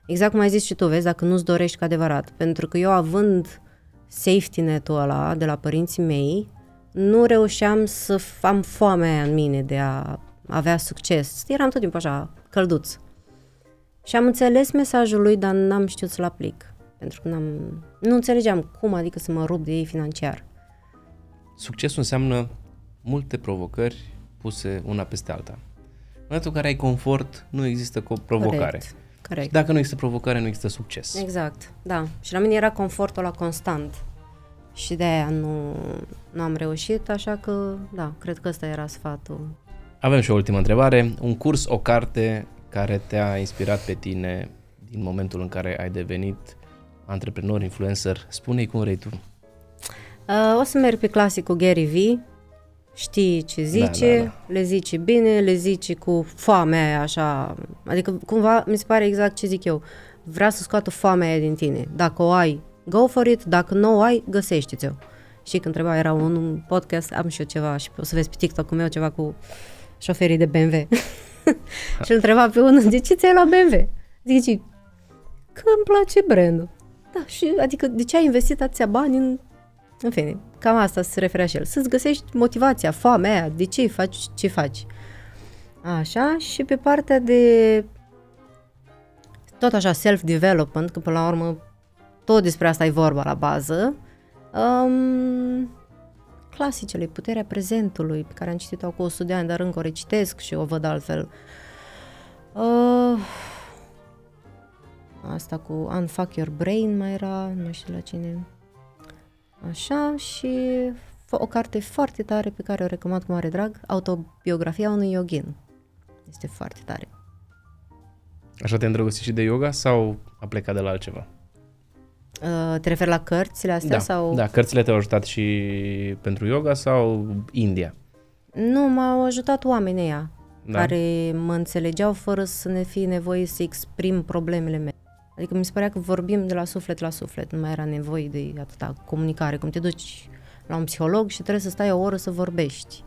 Exact cum ai zis și tu, vezi, dacă nu-ți dorești cu adevărat. Pentru că eu având safety net-ul ăla de la părinții mei, nu reușeam să am foamea aia în mine de a avea succes. Eram tot timpul așa, călduț. Și am înțeles mesajul lui, dar n-am știut să-l aplic. Pentru că n-am, nu înțelegeam cum adică să mă rup de ei financiar. Succesul înseamnă multe provocări puse una peste alta. În momentul în care ai confort, nu există provocare. Corect. Corect. Și dacă nu există provocare, nu există succes. Exact, da. Și la mine era confortul la constant. Și de aia nu, nu am reușit, așa că, da, cred că ăsta era sfatul. Avem și o ultimă întrebare. Un curs, o carte care te-a inspirat pe tine din momentul în care ai devenit antreprenor, influencer? Spune-i cum vrei tu. Uh, o să merg pe clasicul Gary V. Știi ce zice, da, da, da. le zice bine, le zice cu foamea aia așa. Adică cumva mi se pare exact ce zic eu. Vrea să scoată foamea aia din tine. Dacă o ai, go for it. Dacă nu o ai, găsește-ți-o. Și când întreba, era un podcast, am și eu ceva și o să vezi pe TikTok-ul meu ceva cu șoferii de BMW. (laughs) și îl întreba pe unul, de ce ți-ai luat BMW? Zice, că îmi place brandul. Da, și adică de ce ai investit atâția bani în... În fine, cam asta se referea și el. Să-ți găsești motivația, foamea aia, de ce faci ce faci. Așa, și pe partea de tot așa self-development, că până la urmă tot despre asta e vorba la bază, um, clasicele, Puterea prezentului, pe care am citit-o acum 100 de ani, dar încă o recitesc și o văd altfel. Uh, asta cu Unfuck Your Brain mai era, nu știu la cine. Așa, și o carte foarte tare pe care o recomand cu mare drag, Autobiografia unui yogin. Este foarte tare. Așa te îndrăgostit și de yoga sau a plecat de la altceva? Uh, te referi la cărțile astea? Da, sau? da, cărțile te-au ajutat și pentru yoga sau India? Nu, m-au ajutat oamenii ăia da. care mă înțelegeau fără să ne fie nevoie să exprim problemele mele. Adică mi se părea că vorbim de la suflet la suflet, nu mai era nevoie de atâta comunicare, cum te duci la un psiholog și trebuie să stai o oră să vorbești.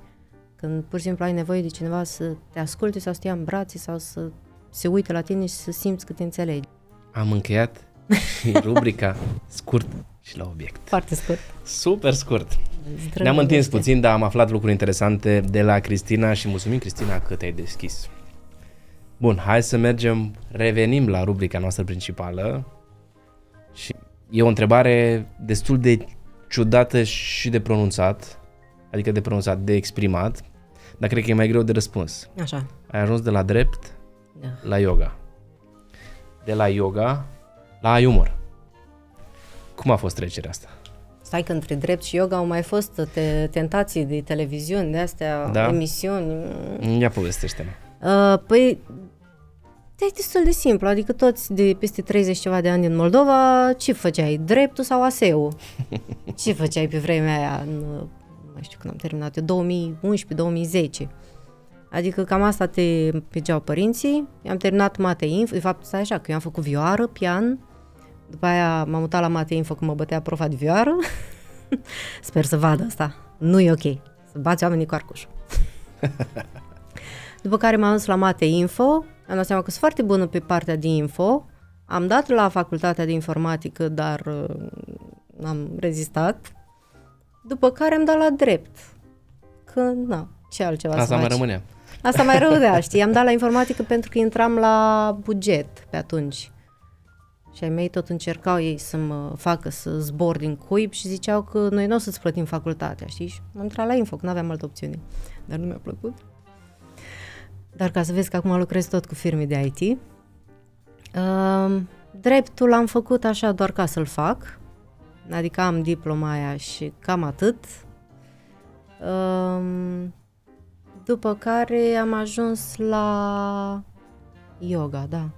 Când pur și simplu ai nevoie de cineva să te asculte sau să te ia în brațe sau să se uite la tine și să simți că te înțelegi. Am încheiat (laughs) rubrica scurt și la obiect. Foarte scurt. Super scurt. Ne-am întins puțin, dar am aflat lucruri interesante de la Cristina și mulțumim, Cristina, că te-ai deschis. Bun, hai să mergem, revenim la rubrica noastră principală și e o întrebare destul de ciudată și de pronunțat, adică de pronunțat, de exprimat, dar cred că e mai greu de răspuns. Așa. Ai ajuns de la drept da. la yoga. De la yoga la umor. Cum a fost trecerea asta? Stai că între drept și yoga au mai fost te- tentații de televiziuni, de astea, da? emisiuni. Ia povestește-mă. Uh, păi, e destul de simplu, adică toți de peste 30 ceva de ani din Moldova, ce făceai, dreptul sau aseu? (laughs) ce făceai pe vremea aia, în, nu mai știu când am terminat, 2011-2010. Adică cam asta te pegeau părinții. Am terminat mate info, de fapt stai așa, că eu am făcut vioară, pian, după aia m-am mutat la mate info când mă bătea profa de vioară. (laughs) Sper să vadă asta. Nu e ok. Să bați oamenii cu arcușul. (laughs) După care m-am dus la mate info, am dat seama că sunt foarte bună pe partea de info, Am dat la facultatea de informatică, dar uh, am rezistat. După care am dat la drept. Că, na, ce altceva Asta să mai faci? rămânea. Asta mai (laughs) rău știi? Am dat la informatică pentru că intram la buget pe atunci. Și ai mei tot încercau ei să mă facă să zbor din cuib și ziceau că noi nu o să-ți plătim facultatea, știi? Și am intrat la info, că nu aveam altă opțiune. Dar nu mi-a plăcut. Dar ca să vezi că acum lucrez tot cu firme de IT, uh, dreptul l-am făcut așa doar ca să-l fac, adică am diploma aia și cam atât. Uh, după care am ajuns la yoga, da.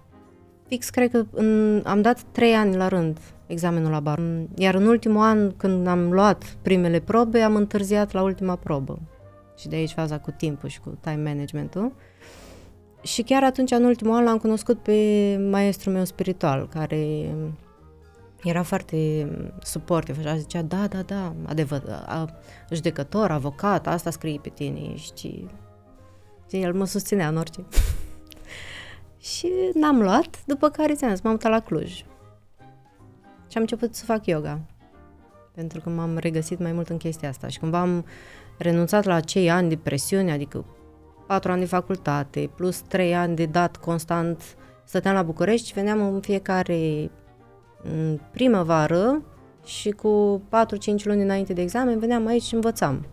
Fix, cred că în, am dat trei ani la rând examenul la bar. Iar în ultimul an, când am luat primele probe, am întârziat la ultima probă. Și de aici faza cu timpul și cu time management-ul. Și chiar atunci, în ultimul an, l-am cunoscut pe maestrul meu spiritual, care era foarte suportiv, așa zicea, da, da, da, adevăr, a, judecător, avocat, asta scrie pe tine, ești... Și el mă susținea în orice. (laughs) și n-am luat, după care ți-am zis, m-am mutat la Cluj. Și am început să fac yoga. Pentru că m-am regăsit mai mult în chestia asta. Și cumva am renunțat la acei ani de presiune, adică patru ani de facultate, plus trei ani de dat constant, stăteam la București, veneam în fiecare în primăvară și cu 4-5 luni înainte de examen veneam aici și învățam.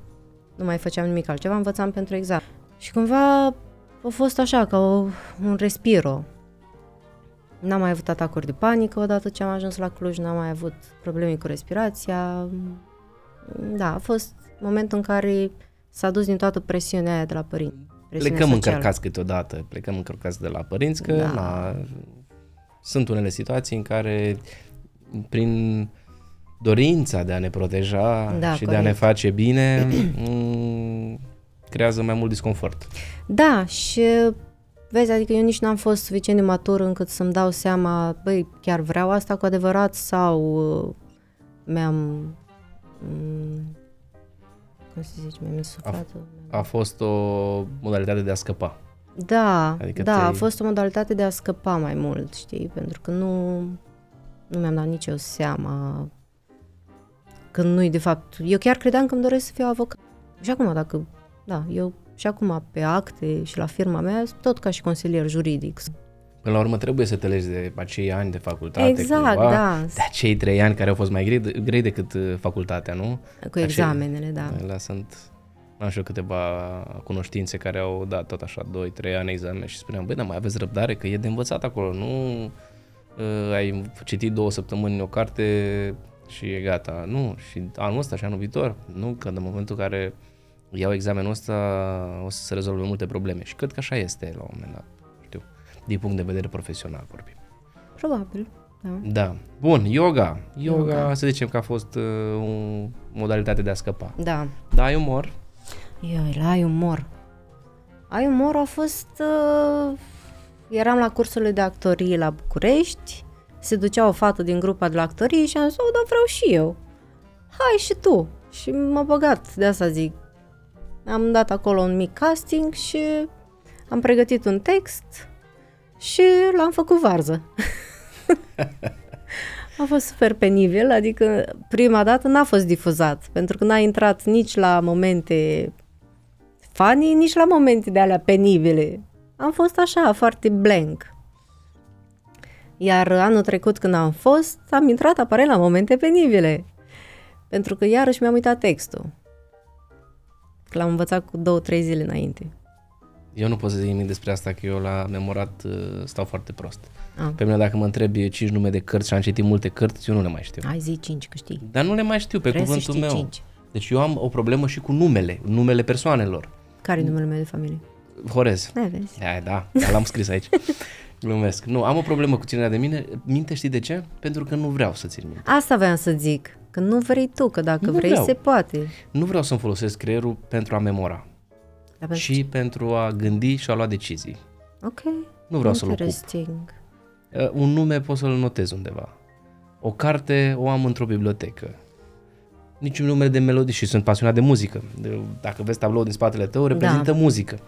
Nu mai făceam nimic altceva, învățam pentru examen. Și cumva a fost așa, ca o, un respiro. N-am mai avut atacuri de panică odată ce am ajuns la Cluj, n-am mai avut probleme cu respirația. Da, a fost momentul în care s-a dus din toată presiunea aia de la părinți. Plecăm socială. încărcați câteodată, plecăm încărcați de la părinți, că da. na, sunt unele situații în care prin dorința de a ne proteja da, și corect. de a ne face bine (clears throat) creează mai mult disconfort. Da, și vezi, adică eu nici n-am fost suficient de matur încât să-mi dau seama, băi, chiar vreau asta cu adevărat sau uh, mi-am um, cum se zice, mi-am insuflat a, a fost o modalitate de a scăpa. Da, adică da, a fost o modalitate de a scăpa mai mult, știi, pentru că nu, nu mi-am dat nicio seama că nu-i de fapt, eu chiar credeam că îmi doresc să fiu avocat. Și acum, dacă, da, eu și acum pe acte și la firma mea, tot ca și consilier juridic. Până la urmă trebuie să te legi de acei ani de facultate, exact, cumva, da. de acei trei ani care au fost mai grei, grei decât uh, facultatea, nu? Cu examenele, da. La sunt, am și eu câteva cunoștințe care au dat tot așa 2-3 ani examen și spuneam, băi, dar mai aveți răbdare că e de învățat acolo, nu uh, ai citit două săptămâni o carte și e gata. Nu, și anul ăsta și anul viitor, nu, că în momentul în care iau examenul ăsta o să se rezolve multe probleme și cred că așa este la un moment dat, știu, din punct de vedere profesional vorbim. Probabil, da. Da. Bun, yoga. Yoga, yoga. să zicem că a fost uh, o modalitate de a scăpa. Da. Da, ai umor? Eu, la ai umor. Ai umor a fost... Uh, eram la cursurile de actorie la București, se ducea o fată din grupa de la actorie și am zis, oh, dar vreau și eu. Hai și tu. Și m-a băgat, de asta zic. Am dat acolo un mic casting și am pregătit un text și l-am făcut varză. (laughs) a fost super penibil, adică prima dată n-a fost difuzat, pentru că n-a intrat nici la momente funny, nici la momente de alea penibile. Am fost așa, foarte blank. Iar anul trecut când am fost, am intrat aparent la momente penibile. Pentru că iarăși mi-am uitat textul. L-am învățat cu două, trei zile înainte. Eu nu pot să zic nimic despre asta, că eu la memorat uh, stau foarte prost. A. Ah. Pe mine dacă mă întrebi cinci nume de cărți și am citit multe cărți, eu nu le mai știu. Ai zi cinci, că știi. Dar nu le mai știu pe Trebuie cuvântul meu. Cinci. Deci eu am o problemă și cu numele, numele persoanelor. Care e numele meu de familie? Horez. Da, vezi. Da, da, da l-am scris aici. (laughs) Glumesc. Nu, am o problemă cu ținerea de mine. Minte, știi de ce? Pentru că nu vreau să țin minte. Asta voiam să zic. Că nu vrei tu, că dacă nu vrei, vreau. se poate. Nu vreau să-mi folosesc creierul pentru a memora. Da, și ce? pentru a gândi și a lua decizii. Ok. Nu vreau să-l ocup. Uh, un nume pot să-l notez undeva. O carte o am într-o bibliotecă. Niciun numere de melodii și sunt pasionat de muzică. Dacă vezi tabloul din spatele tău, reprezintă da. muzică.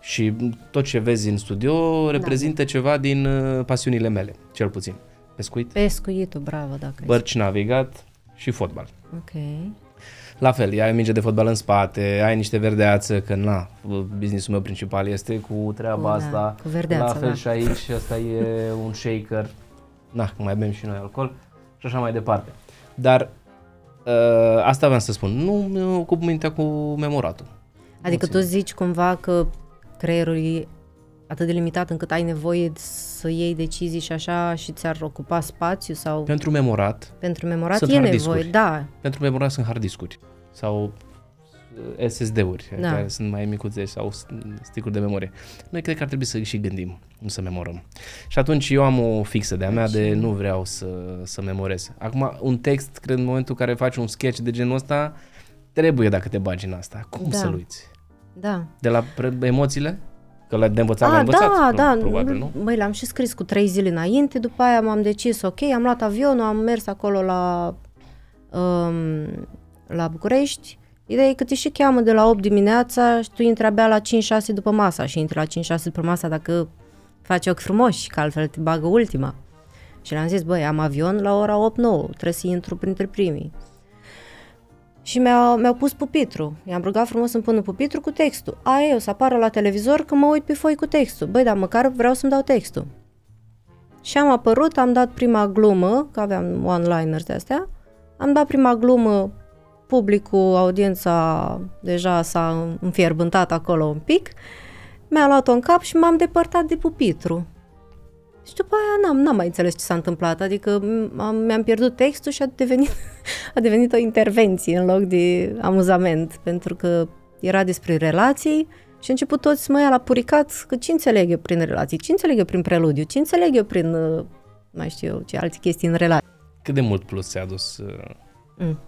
Și tot ce vezi în studio reprezintă da. ceva din uh, pasiunile mele, cel puțin. pescuit, Pescuitul, bravo, dacă ai bărci navigat și fotbal. Ok. La fel, ai minge de fotbal în spate, ai niște verdeață, că na, businessul meu principal este cu treaba Cu, da, asta. cu verdeața, La fel da. și aici, asta e un shaker. Na, mai bem și noi alcool și așa mai departe. Dar uh, asta vreau să spun, nu mi ocup mintea cu memoratul. Adică tu zici cumva că creierul e atât de limitat încât ai nevoie să iei decizii și așa și ți-ar ocupa spațiu sau Pentru memorat, pentru memorat Sunt e hard nevoie, discuri. da. pentru memorat sunt hard discuri sau uh, SSD-uri, Da. care sunt mai micuțe sau sticuri de memorie. Noi cred că ar trebui să și gândim, nu să memorăm. Și atunci eu am o fixă de-a mea de nu vreau să, să memorez. Acum, un text, cred, în momentul în care faci un sketch de genul ăsta, trebuie dacă te bagi în asta. Cum Da. să-l uiți? Da. De la pre- emoțiile? Că la de învățat, la A, învățat, da, pro- da. probabil, nu? Măi, l-am și scris cu trei zile înainte, după aia m-am decis, ok, am luat avionul, am mers acolo la, um, la București. Ideea e că te și cheamă de la 8 dimineața și tu intri abia la 5-6 după masa și intri la 5-6 după masa dacă faci ochi frumoși, că altfel te bagă ultima. Și le-am zis, băi, am avion la ora 8-9, trebuie să intru printre primii. Și mi-au, mi-au pus pupitru. I-am rugat frumos să-mi pună pupitru cu textul. Aia e, o să apară la televizor că mă uit pe foi cu textul. Băi, dar măcar vreau să-mi dau textul. Și am apărut, am dat prima glumă, că aveam one-liners de astea, am dat prima glumă, publicul, audiența deja s-a înfierbântat acolo un pic, mi-a luat-o în cap și m-am depărtat de pupitru. Și după aia n-am, n-am mai înțeles ce s-a întâmplat, adică m- am, mi-am pierdut textul și a devenit, (laughs) a devenit o intervenție în loc de amuzament, pentru că era despre relații și a început toți să mă ia la puricat că ce înțeleg eu prin relații, ce înțeleg eu prin preludiu, ce înțeleg eu prin, uh, mai știu eu, ce alte chestii în relații. Cât de mult plus ți-a adus uh, Mm.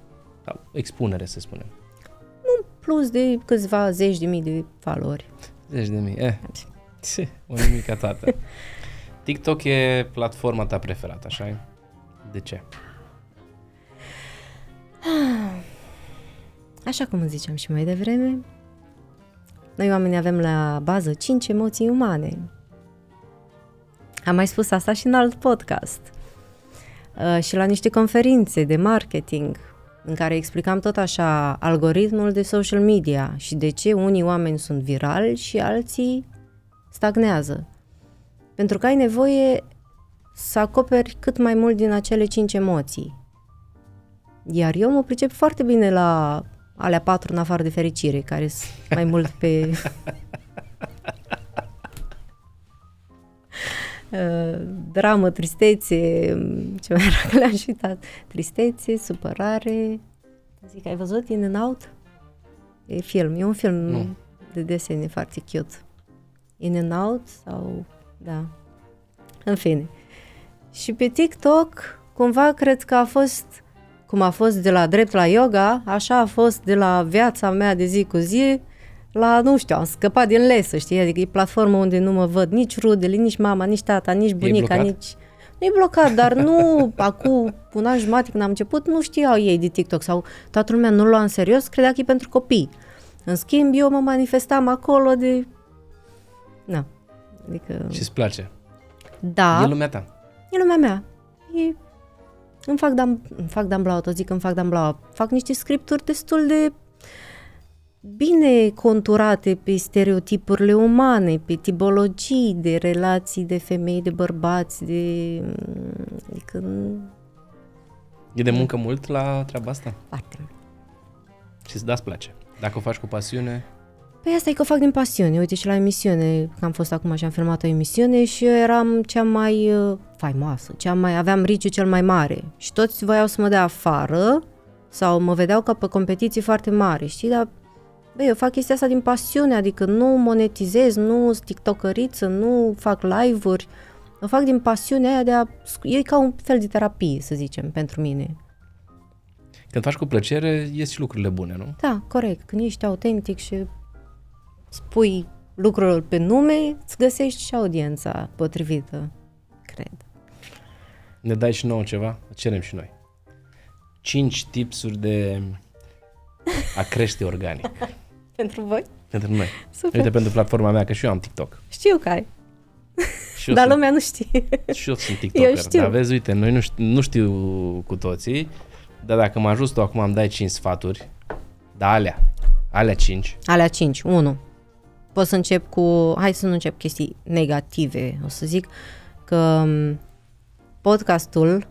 sau expunere, să spunem? Plus de câțiva zeci de mii de valori. Zeci de mii. Eh. Tse, (laughs) O nimica toată. (laughs) TikTok e platforma ta preferată, așa e? De ce? (sighs) Așa cum ziceam și mai devreme, noi oamenii avem la bază cinci emoții umane. Am mai spus asta și în alt podcast. Uh, și la niște conferințe de marketing în care explicam tot așa algoritmul de social media și de ce unii oameni sunt virali și alții stagnează. Pentru că ai nevoie să acoperi cât mai mult din acele cinci emoții. Iar eu mă pricep foarte bine la alea patru în afară de fericire, care sunt mai mult pe... Uh, (laughs) (laughs) dramă, tristețe, ce mai era că le-am și uitat. Tristețe, supărare. Zic, ai văzut In and Out? E film, e un film Nu. de desene foarte cute. In and Out sau... Da. În fine. Și pe TikTok, cumva, cred că a fost cum a fost de la drept la yoga, așa a fost de la viața mea de zi cu zi, la, nu știu, am scăpat din lesă, știi? Adică e platformă unde nu mă văd nici rudele, nici mama, nici tata, nici bunica, blocat? nici... Nu e blocat, dar nu, (laughs) acum un an jumate când am început, nu știau ei de TikTok sau toată lumea nu lua în serios, credea că e pentru copii. În schimb, eu mă manifestam acolo de... Na, adică... Și îți place? Da, E lumea ta. e lumea mea. E... Îmi fac Dan, îmi fac Dan Blau, tot zic că îmi fac Dan Blau. Fac niște scripturi destul de bine conturate pe stereotipurile umane, pe tipologii de relații de femei, de bărbați, de... Adică E de muncă mult la treaba asta? foarte mult. Și îți dați place. Dacă o faci cu pasiune, Păi asta e că o fac din pasiune. Uite și la emisiune, că am fost acum și am filmat o emisiune și eu eram cea mai uh, faimoasă, cea mai, aveam riciul cel mai mare. Și toți voiau să mă dea afară sau mă vedeau ca pe competiții foarte mari, știi? Dar, băi, eu fac chestia asta din pasiune, adică nu monetizez, nu sunt tiktokeriță, nu fac live-uri, o fac din pasiunea aia de a... E ca un fel de terapie, să zicem, pentru mine. când faci cu plăcere, ies și lucrurile bune, nu? Da, corect. Când ești autentic și spui lucrurilor pe nume, îți găsești și audiența potrivită, cred. Ne dai și nouă ceva? Cerem și noi. 5 tipsuri de a crește organic. (laughs) Pentru voi? pentru noi. Super. Uite, pentru platforma mea, că și eu am TikTok. Știu că ai. Și eu Dar sunt- lumea nu știe. Și eu sunt (laughs) TikToker. Eu știu. Dar vezi, uite, noi nu știu, nu știu cu toții, dar dacă mă ajut tu acum, îmi dai 5 sfaturi, da alea, alea 5, Alea 5. 1. Pot să încep cu... Hai să nu încep chestii negative. O să zic că m, podcastul,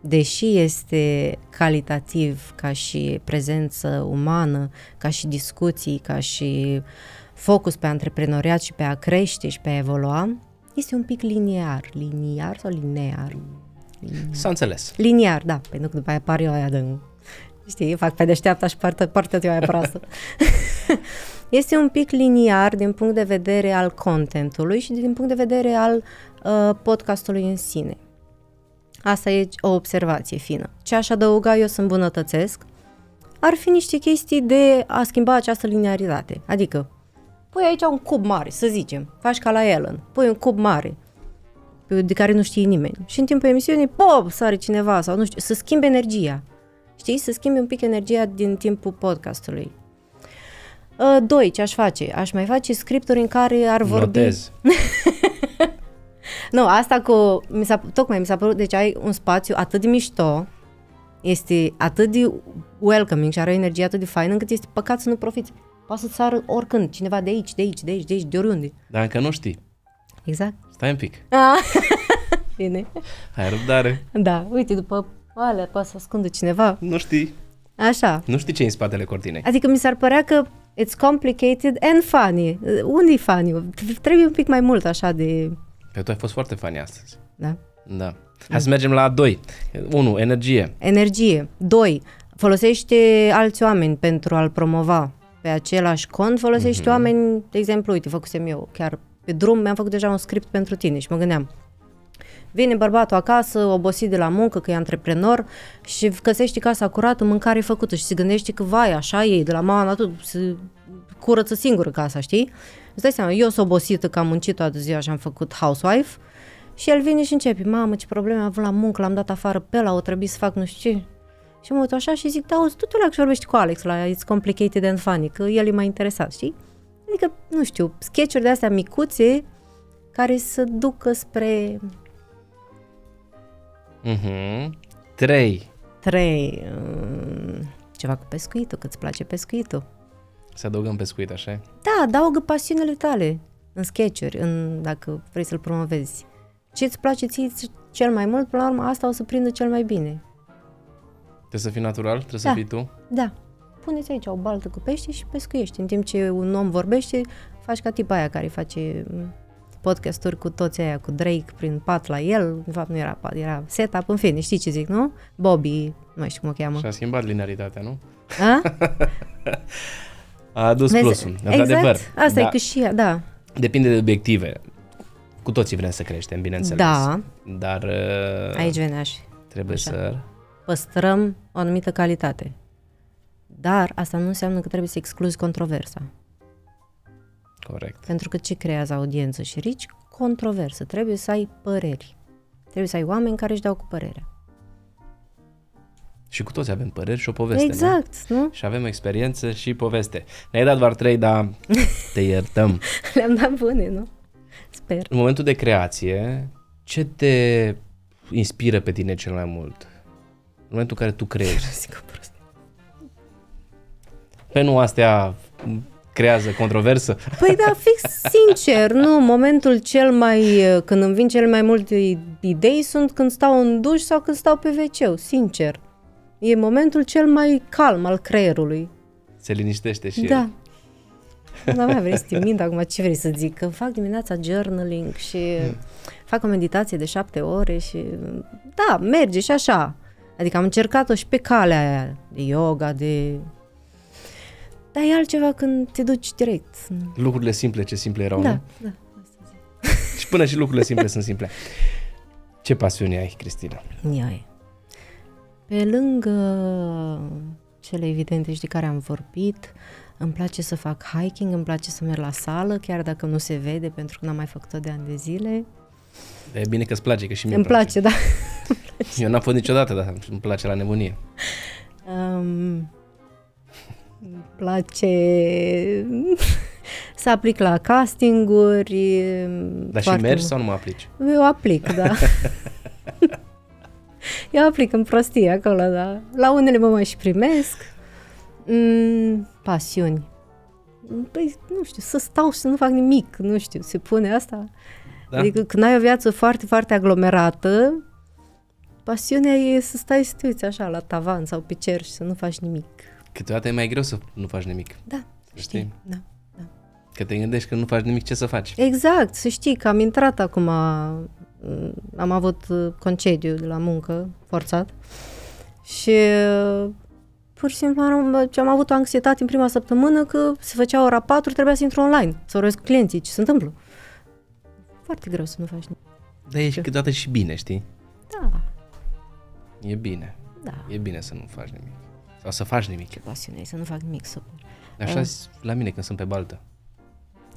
deși este calitativ ca și prezență umană, ca și discuții, ca și focus pe antreprenoriat și pe a crește și pe a evolua, este un pic liniar. Liniar sau linear? s-a înțeles. Liniar, da, pentru că după aia apar eu aia de... Știi, fac pe deșteapta și partea, partea eu aia proastă. (laughs) este un pic liniar din punct de vedere al contentului și din punct de vedere al uh, podcastului în sine. Asta e o observație fină. Ce aș adăuga eu să îmbunătățesc ar fi niște chestii de a schimba această linearitate. Adică, pui aici un cub mare, să zicem, faci ca la Ellen, pui un cub mare, pe- de care nu știe nimeni. Și în timpul emisiunii, pop, sare cineva sau nu știu, să schimbe energia. Știi? Să schimbe un pic energia din timpul podcastului. Uh, Doi, ce aș face? Aș mai face scripturi în care ar vorbi... Notez. (laughs) Nu, asta cu... Mi s-a, tocmai mi s-a părut, deci ai un spațiu atât de mișto, este atât de welcoming și are o energie atât de faină încât este păcat să nu profiți. Poate să sară oricând, cineva de aici, de aici, de aici, de aici, de oriunde. Dar încă nu știi. Exact. Stai un pic. (laughs) Bine. Ai răbdare. Da, uite, după alea poate să ascundă cineva. Nu știi. Așa. Nu știi ce e în spatele cortinei. Adică mi s-ar părea că it's complicated and funny. Unde e funny? Trebuie un pic mai mult așa de... Pe tu ai fost foarte funny astăzi. Da? Da. Hai să mergem la 2. 1. Energie. Energie. 2. Folosește alți oameni pentru a-l promova. Pe același cont folosești mm-hmm. oameni, de exemplu, uite, făcusem eu chiar pe drum, mi-am făcut deja un script pentru tine și mă gândeam, Vine bărbatul acasă, obosit de la muncă, că e antreprenor și găsește casa curată, mâncare făcută și se gândește că, vai, așa e, de la mama la tot, se curăță singură casa, știi? Îți dai seama, eu sunt obosită că am muncit toată ziua și am făcut housewife și el vine și începe, mamă, ce probleme am avut la muncă, l-am dat afară pe la, o trebuie să fac nu știu ce. Și mă uit așa și zic, da, auzi, tu te la și vorbești cu Alex la It's Complicated and Funny, că el e mai interesat, știi? Adică, nu știu, sketch-uri de astea micuțe care să ducă spre Mhm. 3. trei, um, ceva cu pescuitul, că îți place pescuitul. Să adăugăm pescuit, așa Da, adaugă pasiunile tale în sketch-uri, în, dacă vrei să-l promovezi. Ce îți place ție cel mai mult, până la urmă, asta o să prindă cel mai bine. Trebuie să fii natural? Trebuie Da. să fii tu? Da. Puneți aici o baltă cu pește și pescuiești. În timp ce un om vorbește, faci ca tipa aia care face m, podcasturi cu toți aia, cu Drake prin pat la el. De fapt, nu era pat, era setup, în fine, știi ce zic, nu? Bobby, nu mai știu cum o cheamă. Și a schimbat linearitatea, nu? A? (laughs) A adus Vezi? plusul. Exact, Într-adevăr. asta da, e că și ea, da. Depinde de obiective. Cu toții vrem să creștem, bineînțeles. Da. Dar uh, Aici venea și trebuie Așa. să... păstrăm o anumită calitate. Dar asta nu înseamnă că trebuie să excluzi controversa. Corect. Pentru că ce creează audiență și rici? Controversă. Trebuie să ai păreri. Trebuie să ai oameni care își dau cu părerea. Și cu toți avem păreri și o poveste, nu? exact, nu? Și avem experiență și poveste. Ne-ai dat doar trei, dar (laughs) te iertăm. Le-am dat bune, nu? Sper. În momentul de creație, ce te inspiră pe tine cel mai mult? În momentul în care tu creezi. (laughs) Zic o prostie. Pe nu astea creează controversă? Păi da, fix sincer, nu, momentul cel mai, când îmi vin cel mai multe idei sunt când stau în duș sau când stau pe wc sincer. E momentul cel mai calm al creierului. Se liniștește și Da. el. Da, mai vreți să te mint acum, ce vrei să zic? Că fac dimineața journaling și fac o meditație de șapte ore și da, merge și așa. Adică am încercat-o și pe calea aia de yoga, de... Dar e altceva când te duci direct. Lucrurile simple, ce simple erau, Da, nu? da. Și până și lucrurile simple sunt simple. Ce pasiune ai, Cristina? Ia e. Pe lângă cele evidente și de care am vorbit, îmi place să fac hiking, îmi place să merg la sală, chiar dacă nu se vede, pentru că n-am mai făcut-o de ani de zile. E bine că îți place, că și mie îmi place, da. Eu n-am fost niciodată, dar îmi place la nebunie. Um, îmi place (laughs) Să aplic la castinguri. Dar și mergi mult. sau nu mă aplici? Eu aplic, da. (laughs) Eu aplic în prostie acolo, da. La unele mă mai și primesc. Mm, pasiuni. Păi, nu știu, să stau și să nu fac nimic, nu știu, se pune asta. Da? Adică când ai o viață foarte, foarte aglomerată, pasiunea e să stai să te uiți așa la tavan sau pe cer și să nu faci nimic. Câteodată e mai greu să nu faci nimic. Da, știi, știi? da. da. Că te gândești că nu faci nimic, ce să faci? Exact, să știi că am intrat acum, am avut concediu de la muncă, forțat, și pur și simplu am, am avut o anxietate în prima săptămână că se făcea ora 4, trebuia să intru online, să vorbesc cu clienții, ce se întâmplă. Foarte greu să nu faci nimic. Dar e și câteodată și bine, știi? Da. E bine. Da. E bine să nu faci nimic. Sau să faci nimic. Ce pasiune să nu fac nimic, super. Așa uh. la mine când sunt pe baltă.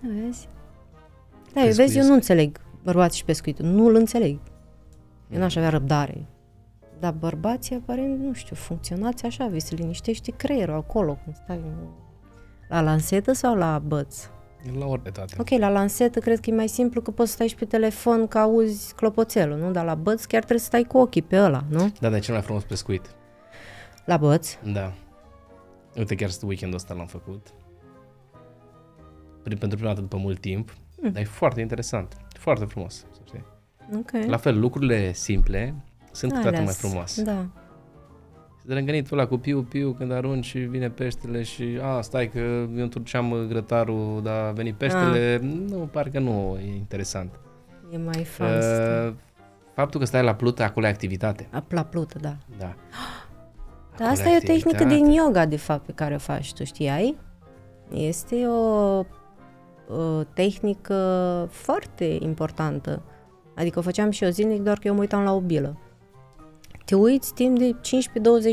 Vezi? Da, eu vezi, eu nu înțeleg bărbații și pescuitul. Nu-l înțeleg. Eu n-aș avea răbdare. Dar bărbații, aparent, nu știu, funcționați așa, vi se liniștește creierul acolo, când stai la lansetă sau la băț? La ori de toate. Ok, la lansetă cred că e mai simplu că poți să stai și pe telefon că auzi clopoțelul, nu? Dar la băț chiar trebuie să stai cu ochii pe ăla, nu? Da, dar cel mai frumos pescuit. La băț? Da. Uite, chiar weekendul ăsta l-am făcut. Pentru prima dată după mult timp. Mm. Dar e foarte interesant. Foarte frumos, să știi. Okay. La fel, lucrurile simple sunt câteodată mai frumoase. Da. Și de tu la cu piu, piu, când arunci și vine peștele și a, stai că eu întorceam grătarul, dar a venit peștele, a. nu, parcă nu e interesant. E mai frumos. Uh, faptul că stai la plută, acolo e activitate. La plută, da. Da. (gasps) Dar asta e o tehnică din yoga, de fapt, pe care o faci, tu știai? Este o, o tehnică foarte importantă. Adică o făceam și eu zilnic, doar că eu mă uitam la o bilă. Te uiți timp de 15-20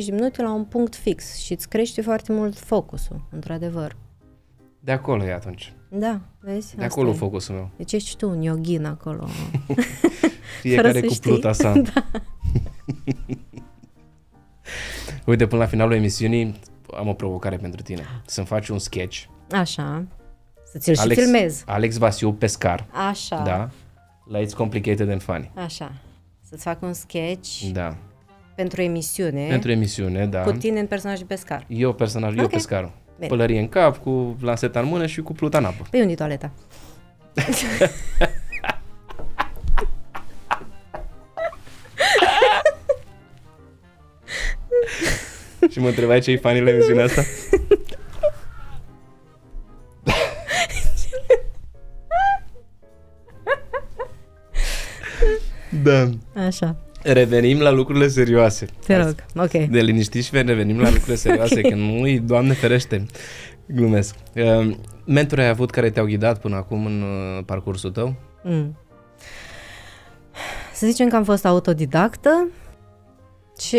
de minute la un punct fix și îți crește foarte mult focusul, într-adevăr. De acolo e atunci. Da, vezi? De acolo e. focusul meu. Deci ești tu un yogin acolo. (laughs) Fiecare cu pluta sa. (laughs) da. (laughs) Uite, până la finalul emisiunii am o provocare pentru tine. Să-mi faci un sketch. Așa. Să ți-l Alex, și filmez. Alex Vasiu, pescar. Așa. Da. La It's Complicated and Funny. Așa. Să-ți fac un sketch. Da. Pentru emisiune. Pentru emisiune, da. Cu tine în personaj de pescar. Eu personaj, okay. eu pescarul. Bine. Pălărie în cap, cu lanseta în mână și cu pluta în apă. Pe unde toaleta? (laughs) și mă întrebai ce-i fanii la emisiunea asta? da. Așa. Revenim la lucrurile serioase. Te rog, ok. De liniștit și revenim la lucrurile serioase, okay. că nu Doamne ferește, glumesc. Uh, mentori ai avut care te-au ghidat până acum în uh, parcursul tău? Mm. Să zicem că am fost autodidactă și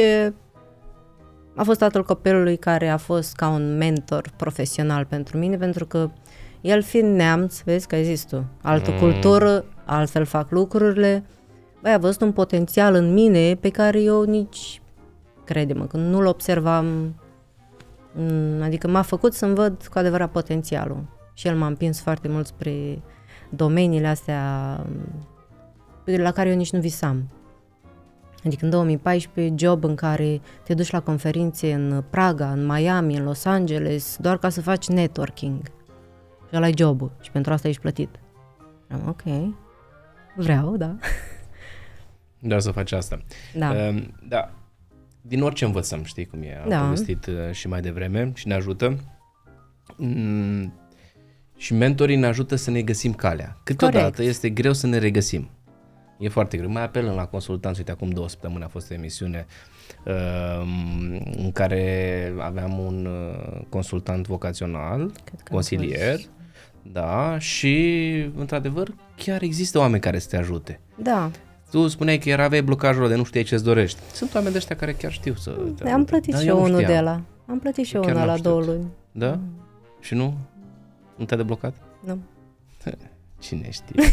a fost tatăl copilului care a fost ca un mentor profesional pentru mine, pentru că el fiind neamț, vezi că ai zis tu, altă mm. cultură, altfel fac lucrurile, băi, a văzut un potențial în mine pe care eu nici, crede-mă, că nu-l observam, mm, adică m-a făcut să-mi văd cu adevărat potențialul. Și el m-a împins foarte mult spre domeniile astea mm, la care eu nici nu visam. Adică în 2014, job în care te duci la conferințe în Praga, în Miami, în Los Angeles, doar ca să faci networking. Și ăla ai jobul și pentru asta ești plătit. Am, ok, vreau, da. (laughs) Doar să faci asta. Da. Uh, da. Din orice învățăm, știi cum e, am da. povestit uh, și mai devreme și ne ajută. Mm, și mentorii ne ajută să ne găsim calea. Câteodată Corect. este greu să ne regăsim. E foarte greu. Mai apelăm la consultanți. Uite, acum două săptămâni a fost o emisiune uh, în care aveam un uh, consultant vocațional, consilier, da, și într-adevăr chiar există oameni care să te ajute. Da. Tu spuneai că era aveai blocajul de nu știai ce-ți dorești. Sunt oameni de ăștia care chiar știu să te Am plătit și eu unul de la. Am plătit și eu unul la două luni. Da? Mm. Și nu? Nu te-a deblocat? Nu. (laughs) Cine știe? (laughs)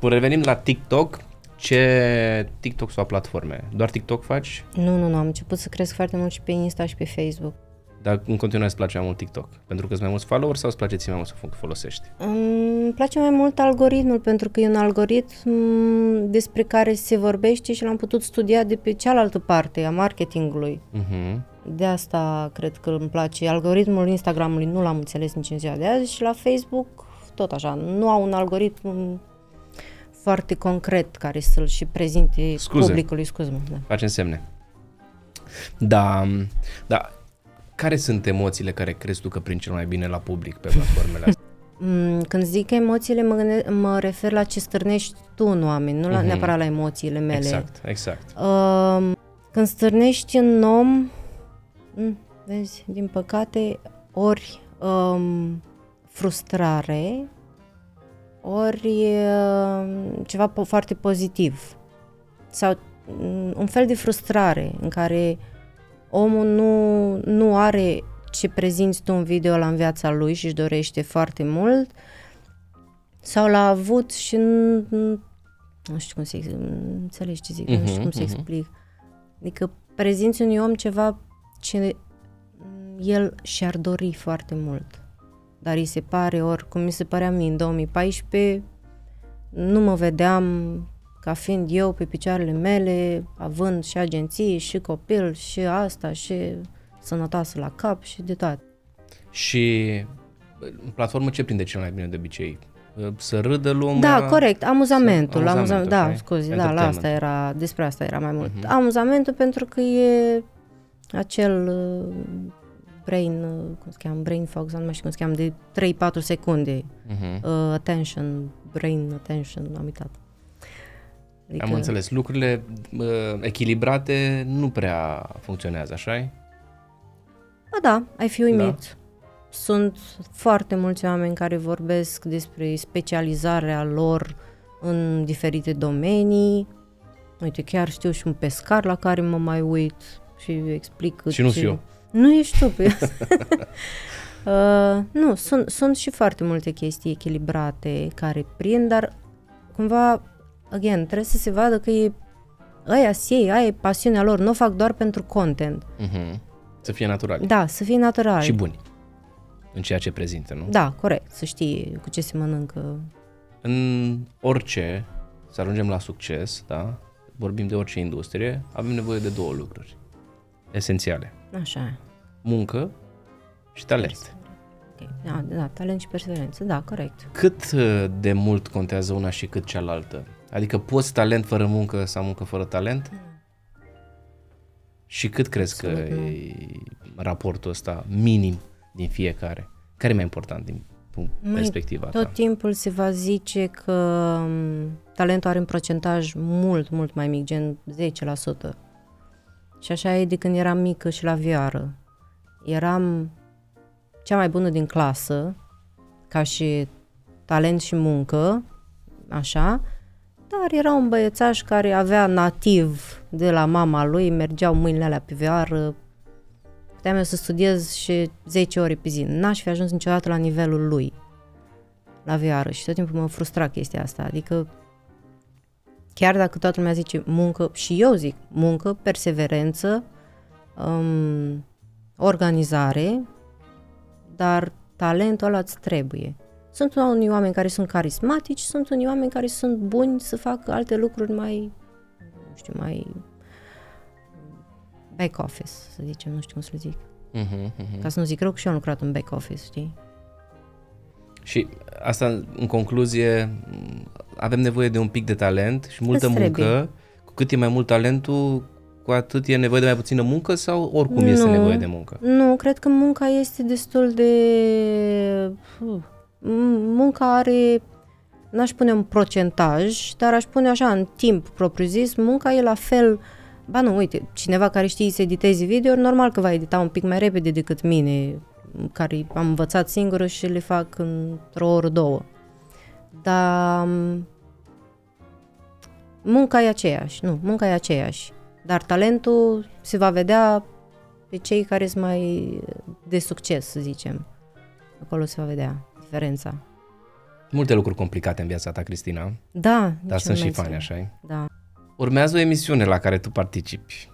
Bun, revenim la TikTok. Ce TikTok sau platforme? Doar TikTok faci? Nu, nu, nu. Am început să cresc foarte mult și pe Insta și pe Facebook. Dar în continuare îți place mai mult TikTok? Pentru că sunt mai mulți followers sau îți place ție mai mult să folosești? Îmi place mai mult algoritmul pentru că e un algoritm despre care se vorbește și l-am putut studia de pe cealaltă parte a marketingului. Uh-huh. De asta cred că îmi place. Algoritmul Instagramului nu l-am înțeles nici în ziua de azi și la Facebook tot așa. Nu au un algoritm foarte concret care să-l și prezinte Scuze. publicului. Scuze-mă. Da. Facem semne. Da, da. Care sunt emoțiile care crezi tu că prind cel mai bine la public pe platformele astea? (laughs) Mm, Când zic emoțiile, mă, gânde- mă refer la ce stârnești tu în oameni, nu la, Mhm. neapărat la emoțiile mele. Exact, exact. Um, când stârnești în om, mm, vezi, din păcate, ori um, frustrare, ori um, ceva po- foarte pozitiv. Sau mm, un fel de frustrare în care omul nu, nu are ce prezinți tu în video la în viața lui și își dorește foarte mult sau l-a avut și n- n- nu știu cum să înțelegi ce zic, nu știu Mhm, cum să mhm. explic. Adică prezinți unui om ceva ce mm, el și-ar dori foarte mult. Dar îi se pare, ori cum mi se părea mie în 2014, nu mă vedeam ca fiind eu pe picioarele mele, având și agenții, și copil, și asta, și sănătoasă la cap și de toate. Și în platformă ce prinde cel mai bine de obicei? Să râdă lumea? Da, corect, amuzamentul, Să- amuzament, amuzamentul, da, așa e? scuze, da, la Entertainment. asta era, despre asta era mai mult. Mhm. Amuzamentul pentru că e acel uh, brain, uh, cum se cheamă, brain fog, sau nu mai știu cum se cheamă, de 3-4 secunde, Uh-huh. uh, attention, brain attention, am uitat. Adică, Am înțeles. Lucrurile uh, echilibrate nu prea funcționează, așa -i? Ba da, ai fi uimit. Da. Sunt foarte mulți oameni care vorbesc despre specializarea lor în diferite domenii. Uite, chiar știu și un pescar la care mă mai uit și explic Și nu ce... fiu eu. Nu ești tu pe (laughs) uh, Nu, sunt, sunt și foarte multe chestii echilibrate care prind, dar cumva, again, trebuie să se vadă că e ăia ei, aia e pasiunea lor, nu o fac doar pentru content. Uh-huh. Să fie natural. Da, să fie natural. Și buni în ceea ce prezintă, nu? Da, corect, să știi cu ce se mănâncă. În orice, să ajungem la succes, da? Vorbim de orice industrie, avem nevoie de două lucruri esențiale. Așa. Muncă și talent. Okay. Da, da, talent și perseverență, da, corect. Cât uh, de mult contează una și cât cealaltă? Adică poți talent fără muncă sau muncă fără talent? Și cât crezi că Absolut nu. e raportul ăsta minim din fiecare? Care e mai important din punct Mai perspectiva ta? Tot timpul se va zice că m, talentul are un procentaj mult, mult mai mic, gen 10%. Și așa e de când eram mică și la vioară. Eram cea mai bună din clasă, ca și talent și muncă, așa, dar era un băiețaș care avea nativ de la mama lui, mergeau mâinile alea pe vioară, puteam eu să studiez și 10 ore pe zi. N-aș fi ajuns niciodată la nivelul lui la vioară și tot timpul mă frustra chestia asta. Adică chiar dacă toată lumea zice muncă, și eu zic muncă, perseverență, um, organizare, dar talentul ăla îți trebuie. Sunt unii oameni care sunt carismatici, sunt unii oameni care sunt buni să facă alte lucruri mai, nu știu, mai back office, să zicem, nu știu cum să le zic. Uh-huh, uh-huh. Ca să nu zic rău, că și eu am lucrat în back office, știi? Și asta, în concluzie, m, avem nevoie de un pic de talent și multă Îți muncă. trebuie. Cu cât e mai mult talentul, cu atât e nevoie de mai puțină muncă sau oricum este Nu. nevoie de muncă? Nu, cred că munca este destul de... Puh, m- Munca are, n-aș pune un procentaj, dar aș pune așa, în timp propriu-zis, munca e la fel... Ba nu, uite, cineva care știe să editeze video, normal că va edita un pic mai repede decât mine, care am învățat singură și le fac într-o oră, două. Dar m, munca e aceeași, nu, munca e aceeași. Dar talentul se va vedea pe cei care sunt mai de succes, să zicem. Acolo se va vedea diferența. Multe lucruri complicate în viața ta, Cristina, Da, dar nici sunt nu și menționez. fani, așa Da. Urmează o emisiune la care tu participi.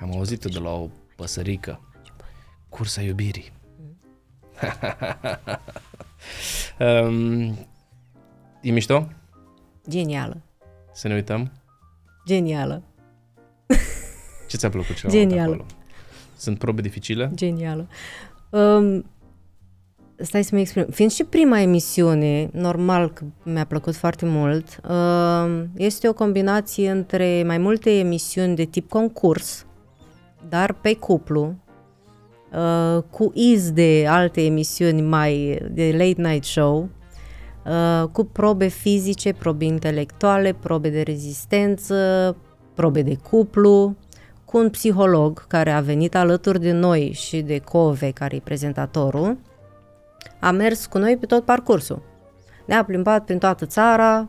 Am auzit de la o păsărică. Cursa iubirii. Um, (laughs) e mișto? Genială. Să ne uităm? Genială. Ce ți-a plăcut cel Genială. acolo? Sunt probe dificile? Genială. Um, stai să mă exprim. Fiind și prima emisiune, normal că mi-a plăcut foarte mult, um, este o combinație între mai multe emisiuni de tip concurs, dar pe cuplu, uh, cu iz de alte emisiuni mai de late night show, uh, cu probe fizice, probe intelectuale, probe de rezistență, probe de cuplu, cu un psiholog care a venit alături de noi și de Cove, care e prezentatorul, a mers cu noi pe tot parcursul. Ne-a plimbat prin toată țara,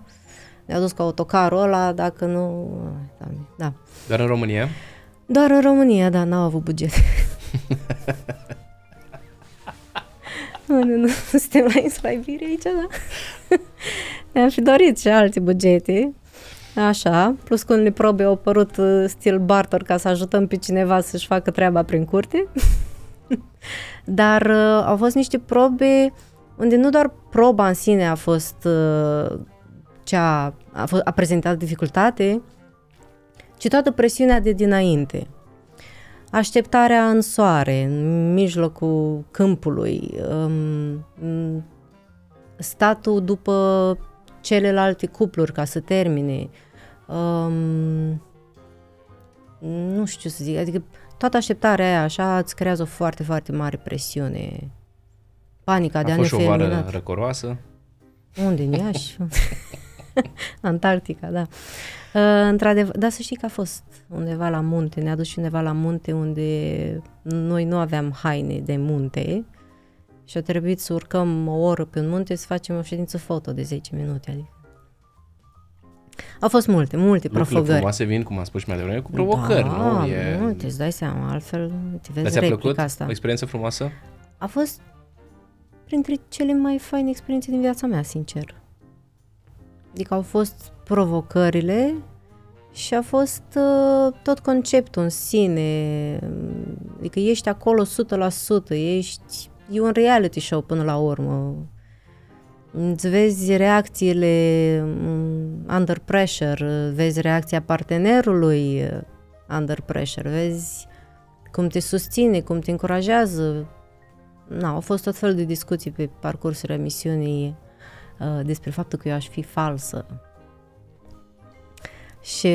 ne-a dus cu autocarul ăla, dacă nu... Da. Doar în România? Doar în România, da, n-au avut buget. (laughs) (laughs) nu, nu, nu, suntem la insula Iberia aici, da. (laughs) Ne-am fi dorit și alte bugete, Așa, plus că unele probe au apărut uh, stil barter ca să ajutăm pe cineva să-și facă treaba prin curte. (laughs) Dar uh, au fost niște probe unde nu doar proba în sine a fost uh, cea a, fost, a prezentat dificultate, ci toată presiunea de dinainte. Așteptarea în soare, în mijlocul câmpului, um, statul după celelalte cupluri ca să termine. Um, nu știu ce să zic, adică toată așteptarea aia așa îți creează o foarte, foarte mare presiune. Panica a de a ne fi o vară răcoroasă? Unde, în Iași? (laughs) (laughs) Antarctica, da. Uh, într-adevăr, dar să știi că a fost undeva la munte, ne-a dus și undeva la munte unde noi nu aveam haine de munte și a trebuit să urcăm o oră pe un munte să facem o ședință foto de 10 minute. Adică. Au fost multe, multe Lucrurile provocări. frumoase vin, cum am spus și mai devreme, cu provocări, da, nu? E... multe, îți dai seama, altfel te vezi Dar ți-a plăcut asta. o experiență frumoasă? A fost printre cele mai faine experiențe din viața mea, sincer. Adică au fost provocările și a fost uh, tot conceptul în sine. Adică ești acolo 100%, ești e un reality show până la urmă. Îți vezi reacțiile mm, under pressure, vezi reacția partenerului uh, under pressure, vezi cum te susține, cum te încurajează. Na, au fost tot felul de discuții pe parcursul emisiunii uh, despre faptul că eu aș fi falsă. Și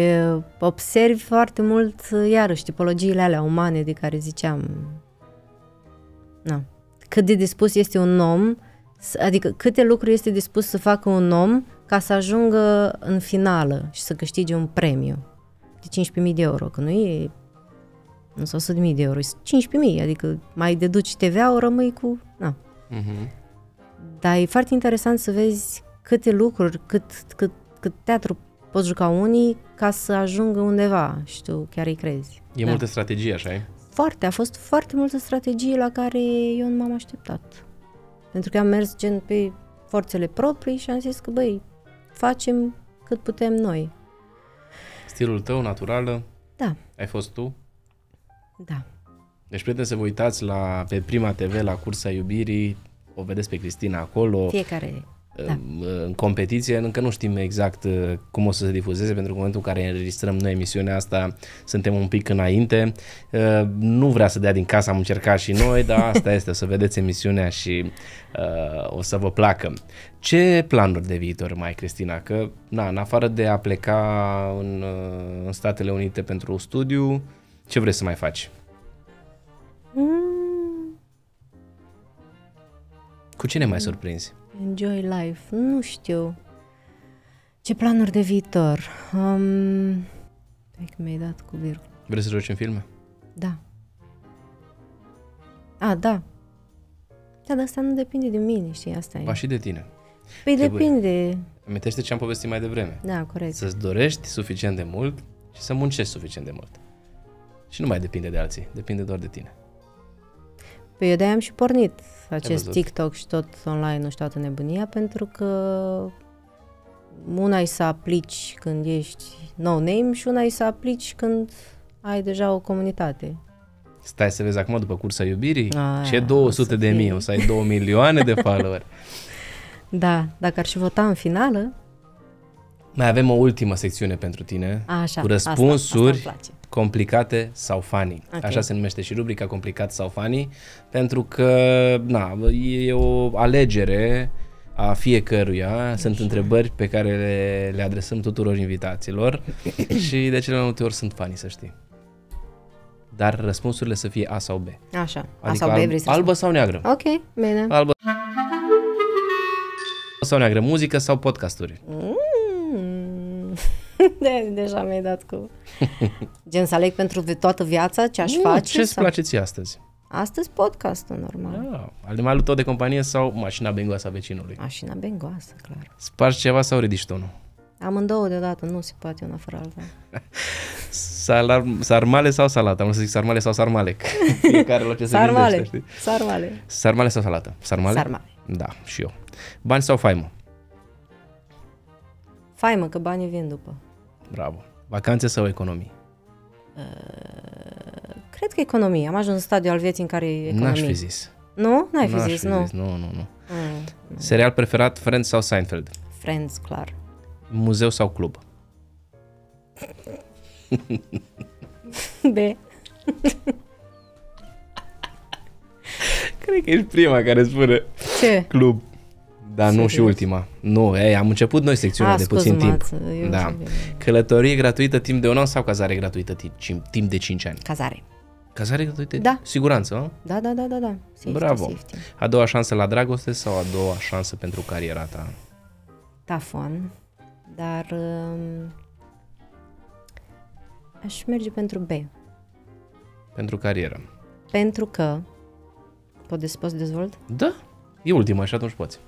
observi foarte mult, uh, iarăși, tipologiile alea umane de care ziceam. Na cât de dispus este un om, adică câte lucruri este dispus să facă un om ca să ajungă în finală și să câștige un premiu de 15.000 de euro, că nu e nu sunt 100.000 de euro, e 15.000, adică mai deduci TVA-ul, rămâi cu... Na. Uh-huh. Dar e foarte interesant să vezi câte lucruri, cât, cât, cât teatru poți juca unii ca să ajungă undeva și tu chiar îi crezi. E da. multă strategie, așa e? foarte, a fost foarte multă strategie la care eu nu m-am așteptat. Pentru că am mers gen pe forțele proprii și am zis că, băi, facem cât putem noi. Stilul tău, naturală? Da. Ai fost tu? Da. Deci, prieteni, să vă uitați la, pe Prima TV, la Cursa Iubirii, o vedeți pe Cristina acolo. Fiecare da. în competiție. Încă nu știm exact uh, cum o să se difuzeze, pentru că în momentul în care înregistrăm noi emisiunea asta, suntem un pic înainte. Uh, nu vrea să dea din casă, am încercat și noi, dar asta este, o să vedeți emisiunea și uh, o să vă placă. Ce planuri de viitor mai, Cristina? Că, na, în afară de a pleca în, în Statele Unite pentru studiu, ce vrei să mai faci? Mm. Cu cine mai surprinzi? Enjoy life. Nu știu. Ce planuri de viitor? Um, hai că mi-ai dat cu virgulă. Vrei să joci în filme? Da. A, da. Da, dar asta nu depinde de mine, știi, asta e. Ba și de tine. Păi Trebuie. depinde. Amintește ce am povestit mai devreme. Da, corect. Să-ți dorești suficient de mult și să muncești suficient de mult. Și nu mai depinde de alții, depinde doar de tine. Păi eu de am și pornit acest TikTok și tot online nu și toată nebunia, pentru că una e să aplici când ești no-name și una e să aplici când ai deja o comunitate. Stai să vezi acum după cursa iubirii? Aia, Ce o 200 să de mii? fie. O să ai 2 milioane de (laughs) follower. Da, dacă ar și vota în finală, Mai avem o ultimă secțiune pentru tine. așa, cu asta- răspunsuri asta îmi place. Complicate sau funny. Ok. Așa se numește și rubrica complicat sau funny, pentru că na, e o alegere a fiecăruia. Sunt întrebări pe care le, le adresăm tuturor invitaților (coughs) și de cele mai multe ori sunt funny, să știi. Dar răspunsurile să fie A sau B. Așa, A Adică sau B alb- vrei să albă sau neagră? spun? Ok, bine. Albă sau neagră, muzică sau podcasturi? Mm. (laughs) De, deja mi-ai dat cu... (laughs) Gen să aleg pentru vi- toată viața ce aș Nu, face? Ce îți sau- place ție astăzi? Astăzi podcastul, normal. Ah, animalul tău de companie sau mașina bengoasă a vecinului? Mașina bengoasă, clar. Spargi ceva sau ridici tonul? Amândouă deodată, nu se poate una fără alta. (laughs) Salar, sarmale sau salată? Am să zic sarmale sau sarmalec. Fiecare la ce se Sarmale, gândește, știi? sarmale. Sarmale sau salată? Sarmale? Sarmale. Da, și eu. Bani sau faimă? Faimă că banii vin după. Bravo. Vacanțe sau economii? Cred că economie. Am ajuns în stadiul al vieții în care e economie. N-aș fi zis. Nu? N-ai fi N-aș zis, fi nu. zis. Nu, nu, nu. Mm. Serial preferat, Friends sau Seinfeld? Friends, clar. Muzeu sau club? (laughs) B. Cred că ești prima care spune Ce? club. Dar nu Serios? și ultima. Nu, ei, am început noi secțiunea A, de puțin timp. scuze-mă, eu Da. ce bine. Călătorie gratuită timp de un an sau cazare gratuită timp, timp de 5 ani? Cazare. Cazare gratuită? Da. Siguranță, nu? Da, da, da, da, da. Safety, Bravo. Safety. A doua șansă la dragoste sau a doua șansă pentru cariera ta? Tough one. Dar um, aș merge pentru B. Pentru carieră. Pentru că pot să pot să dezvolt? Da, e ultima și atunci poți.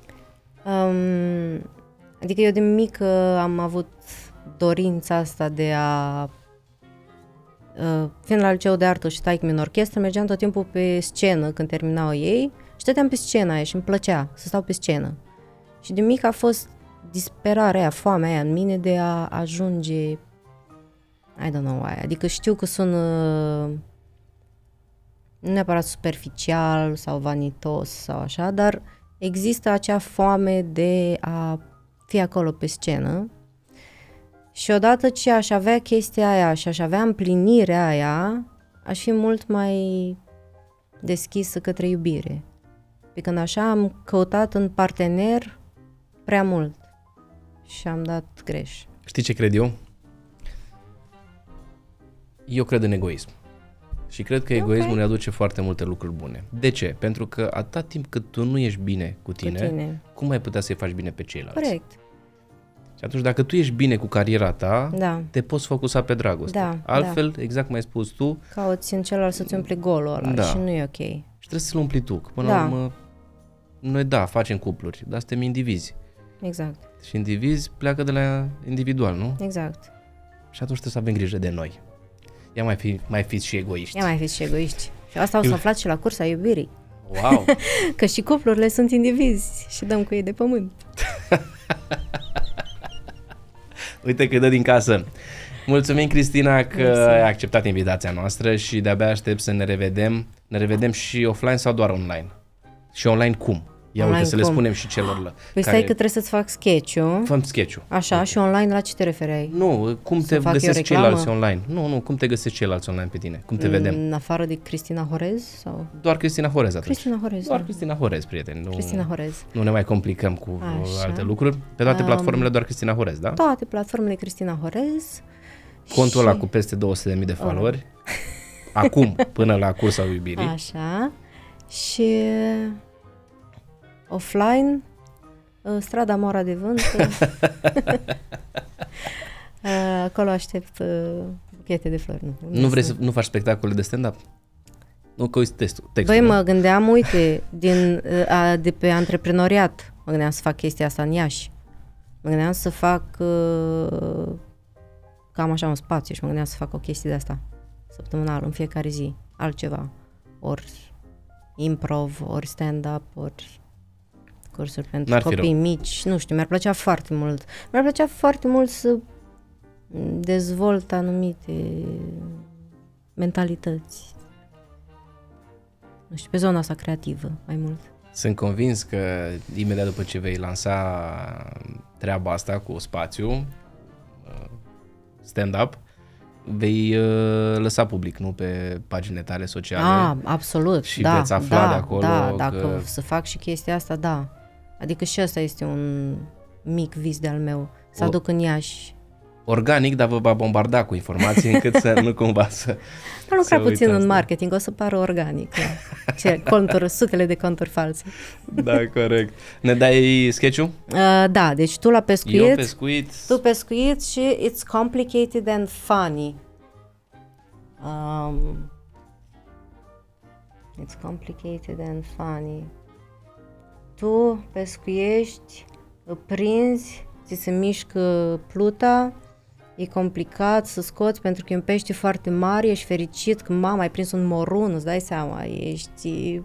Um, adică eu de mică am avut dorința asta de a uh, fiind la liceu de artă și taic în orchestră, mergeam tot timpul pe scenă când terminau ei și stăteam pe scena aia și îmi plăcea să stau pe scenă. Și de mic a fost disperarea aia, foamea aia în mine de a ajunge I don't know why. Adică știu că sună nu neapărat superficial sau vanitos sau așa, dar există acea foame de a fi acolo pe scenă și odată ce aș avea chestia aia și aș avea împlinirea aia, aș fi mult mai deschisă către iubire. Pe când așa am căutat în partener prea mult și am dat greș. Știi ce cred eu? Eu cred în egoism. Și cred că egoismul ne aduce foarte multe lucruri bune. De ce? Pentru că atâta timp cât tu nu ești bine cu tine, Cu tine. cum ai putea să-i faci bine pe ceilalți? Corect. Și atunci dacă tu ești bine cu cariera ta, Da. te poți focusa pe dragoste. Da, Altfel, exact cum ai spus tu, Cauți în celălalt să-ți umple golul ăla Da. și nu e ok. și trebuie să-l umpli tu. Că până Da. la urmă, noi da, facem cupluri, dar suntem indivizi. Exact, Și indivizi pleacă de la individual, nu? exact. Și atunci trebuie să avem grijă de noi. Ia mai, fi, mai fiți și egoiști. Ia mai fiți și egoiști. Și asta o să aflați și la cursa iubirii. Wow! (laughs) Că și cuplurile sunt indivizi și dăm cu ei de pământ. (laughs) Uite că dă din casă. Mulțumim, Cristina, că Mersi. ai acceptat invitația noastră și de-abia aștept să ne revedem. Ne revedem și offline sau doar online? Și online cum? Ia Online uite să le cum? spunem și celor Păi stai că trebuie să-ți fac sketch-ul. Făm sketch-ul. Așa, și online la ce te refereai? Nu, cum te fac eu găsesc reclamă? ceilalți online? Nu, nu, cum te găsesc ceilalți online pe tine? Cum te vedem? În afară de Cristina Horez? sau Doar Cristina Horez atunci. Cristina Horez. Doar da. Cristina Horez, prieteni. Nu, Cristina Horez. nu ne mai complicăm cu Așa. alte lucruri. Pe toate platformele doar Cristina Horez, da? Toate platformele Cristina Horez. Contul și- ăla cu peste 200.000 de followeri. Acum, până la cursa iubirii. Așa. Și offline, uh, strada Mora de Vânt. Uh, (laughs) (laughs) Acolo aștept uh, buchete de flori. Nu, Nu vrei să nu faci spectacole de stand-up? Nu că uiți textul. textul Băi, nu? mă gândeam, (laughs) uite, din, uh, a, de pe antreprenoriat, mă gândeam să fac chestia asta în Iași. Mă gândeam să fac uh, cam așa un spațiu și mă gândeam să fac o chestie de asta săptămânal, în fiecare zi, altceva. Ori improv, ori stand-up, ori cursuri pentru N-ar fi copii mici. Nu știu, mi-ar plăcea foarte mult. Mi-ar plăcea foarte mult să dezvolt anumite mentalități. nu știu, pe zona asta creativă mai mult. Sunt convins că imediat după ce vei lansa treaba asta cu spațiu, uh, stand-up, vei uh, lăsa public, nu pe paginile tale sociale. Ah, absolut. Și da, veți afla da, de acolo Da, că- dacă să fac și chestia asta, da. Adică și ăsta este un mic vis de-al meu. Să O- aduc în Iași. Organic, dar vă va bombarda cu informații încât să nu cumva să... Am lucrat să puțin uitați, în da. marketing, o să pară organic. Da. Ce conturi, sutele de conturi false. Da, corect. Ne dai sketch-ul? Uh, da, deci tu la pescuit, Eu pescuit. tu pescuit și it's complicated and funny. Um, it's complicated and funny. Tu pescuiești, îl prinzi, ți se mișcă pluta, e complicat să scoți pentru că e un pește foarte mare, ești fericit că mama ai prins un morun, îți dai seama, ești,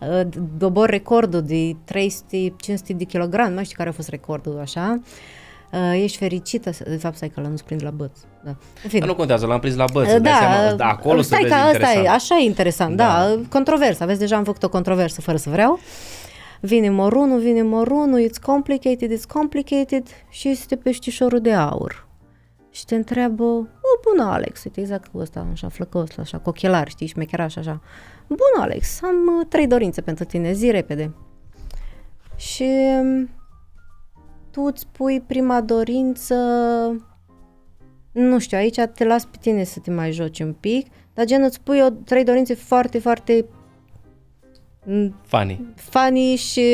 uh, dobor recordul de 300-500 de kilograme, nu mai știu care a fost recordul așa, uh, ești fericită, să- de fapt stai că l-am nu prins la băț, da. În fine. Dar nu contează, l-am prins la băț, îți dai seama, da, acolo stai se că vezi asta e, interesant. așa e interesant, da. da, controversă, aveți deja am făcut o controversă fără să vreau. Vine morunul, vine morunul, it's complicated, it's complicated și este peștișorul de aur. Și te întreabă, o, bună Alex, uite exact cu ăsta, așa flăcos, așa, cu ochelari, știi, șmecheraș, așa. Bună Alex, am uh, trei dorințe pentru tine, zi repede. Și um, tu îți pui prima dorință, nu știu, aici te las pe tine să te mai joci un pic, dar gen îți pui o, trei dorințe foarte, foarte mm, Funny. funny și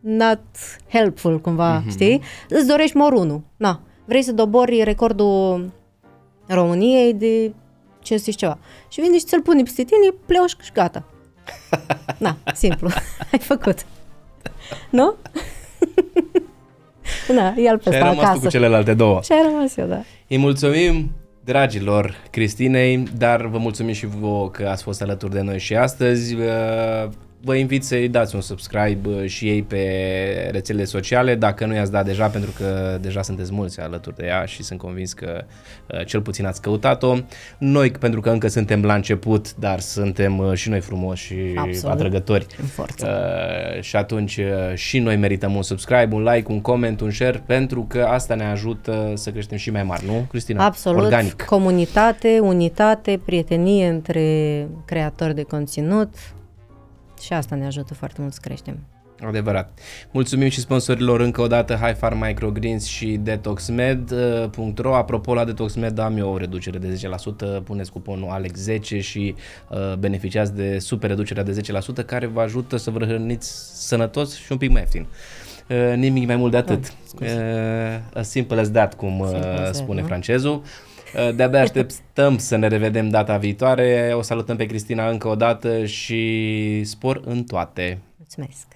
not helpful cumva, mm-hmm. știi? Îți dorești morunul, na. Vrei să dobori recordul României de 500 și ceva. Și vine și ți-l pune peste tine, pleoși și gata. (laughs) Na, simplu. (laughs) Ai făcut. Nu? (laughs) Na, ia-l pe Și ai ăsta rămas tu acasă. cu celelalte două. Și ai rămas eu, da. Îi mulțumim, dragilor Cristinei, dar vă mulțumim și vouă că ați fost alături de noi și astăzi. Uh, Vă invit să-i dați un subscribe uh, și ei pe rețelele sociale, dacă nu i-ați dat deja, pentru că deja sunteți mulți alături de ea și sunt convins că uh, cel puțin ați căutat-o. Noi, pentru că încă suntem la început, dar suntem uh, și noi frumoși și Absolut. atrăgători. În forță. Uh, și atunci uh, și noi merităm un subscribe, un like, un comment, un share, pentru că asta ne ajută să creștem și mai mari, nu, Cristina? Absolut. Organic. Comunitate, unitate, prietenie între creatori de conținut și asta ne ajută foarte mult să creștem. Adevărat. Mulțumim și sponsorilor încă o dată High Farm Microgreens și DetoxMed.ro Apropo la DetoxMed am eu o reducere de 10%, puneți cuponul Alex10 și uh, beneficiați de super reducerea de 10% care vă ajută să vă hrăniți sănătos și un pic mai ieftin. Uh, nimic mai mult de atât. Ah, uh, as simple as that, cum uh, Simple as that, spune nu? francezul. Uh, De-abia așteptăm să ne revedem data viitoare. O salutăm pe Cristina încă o dată și spor în toate. Mulțumesc!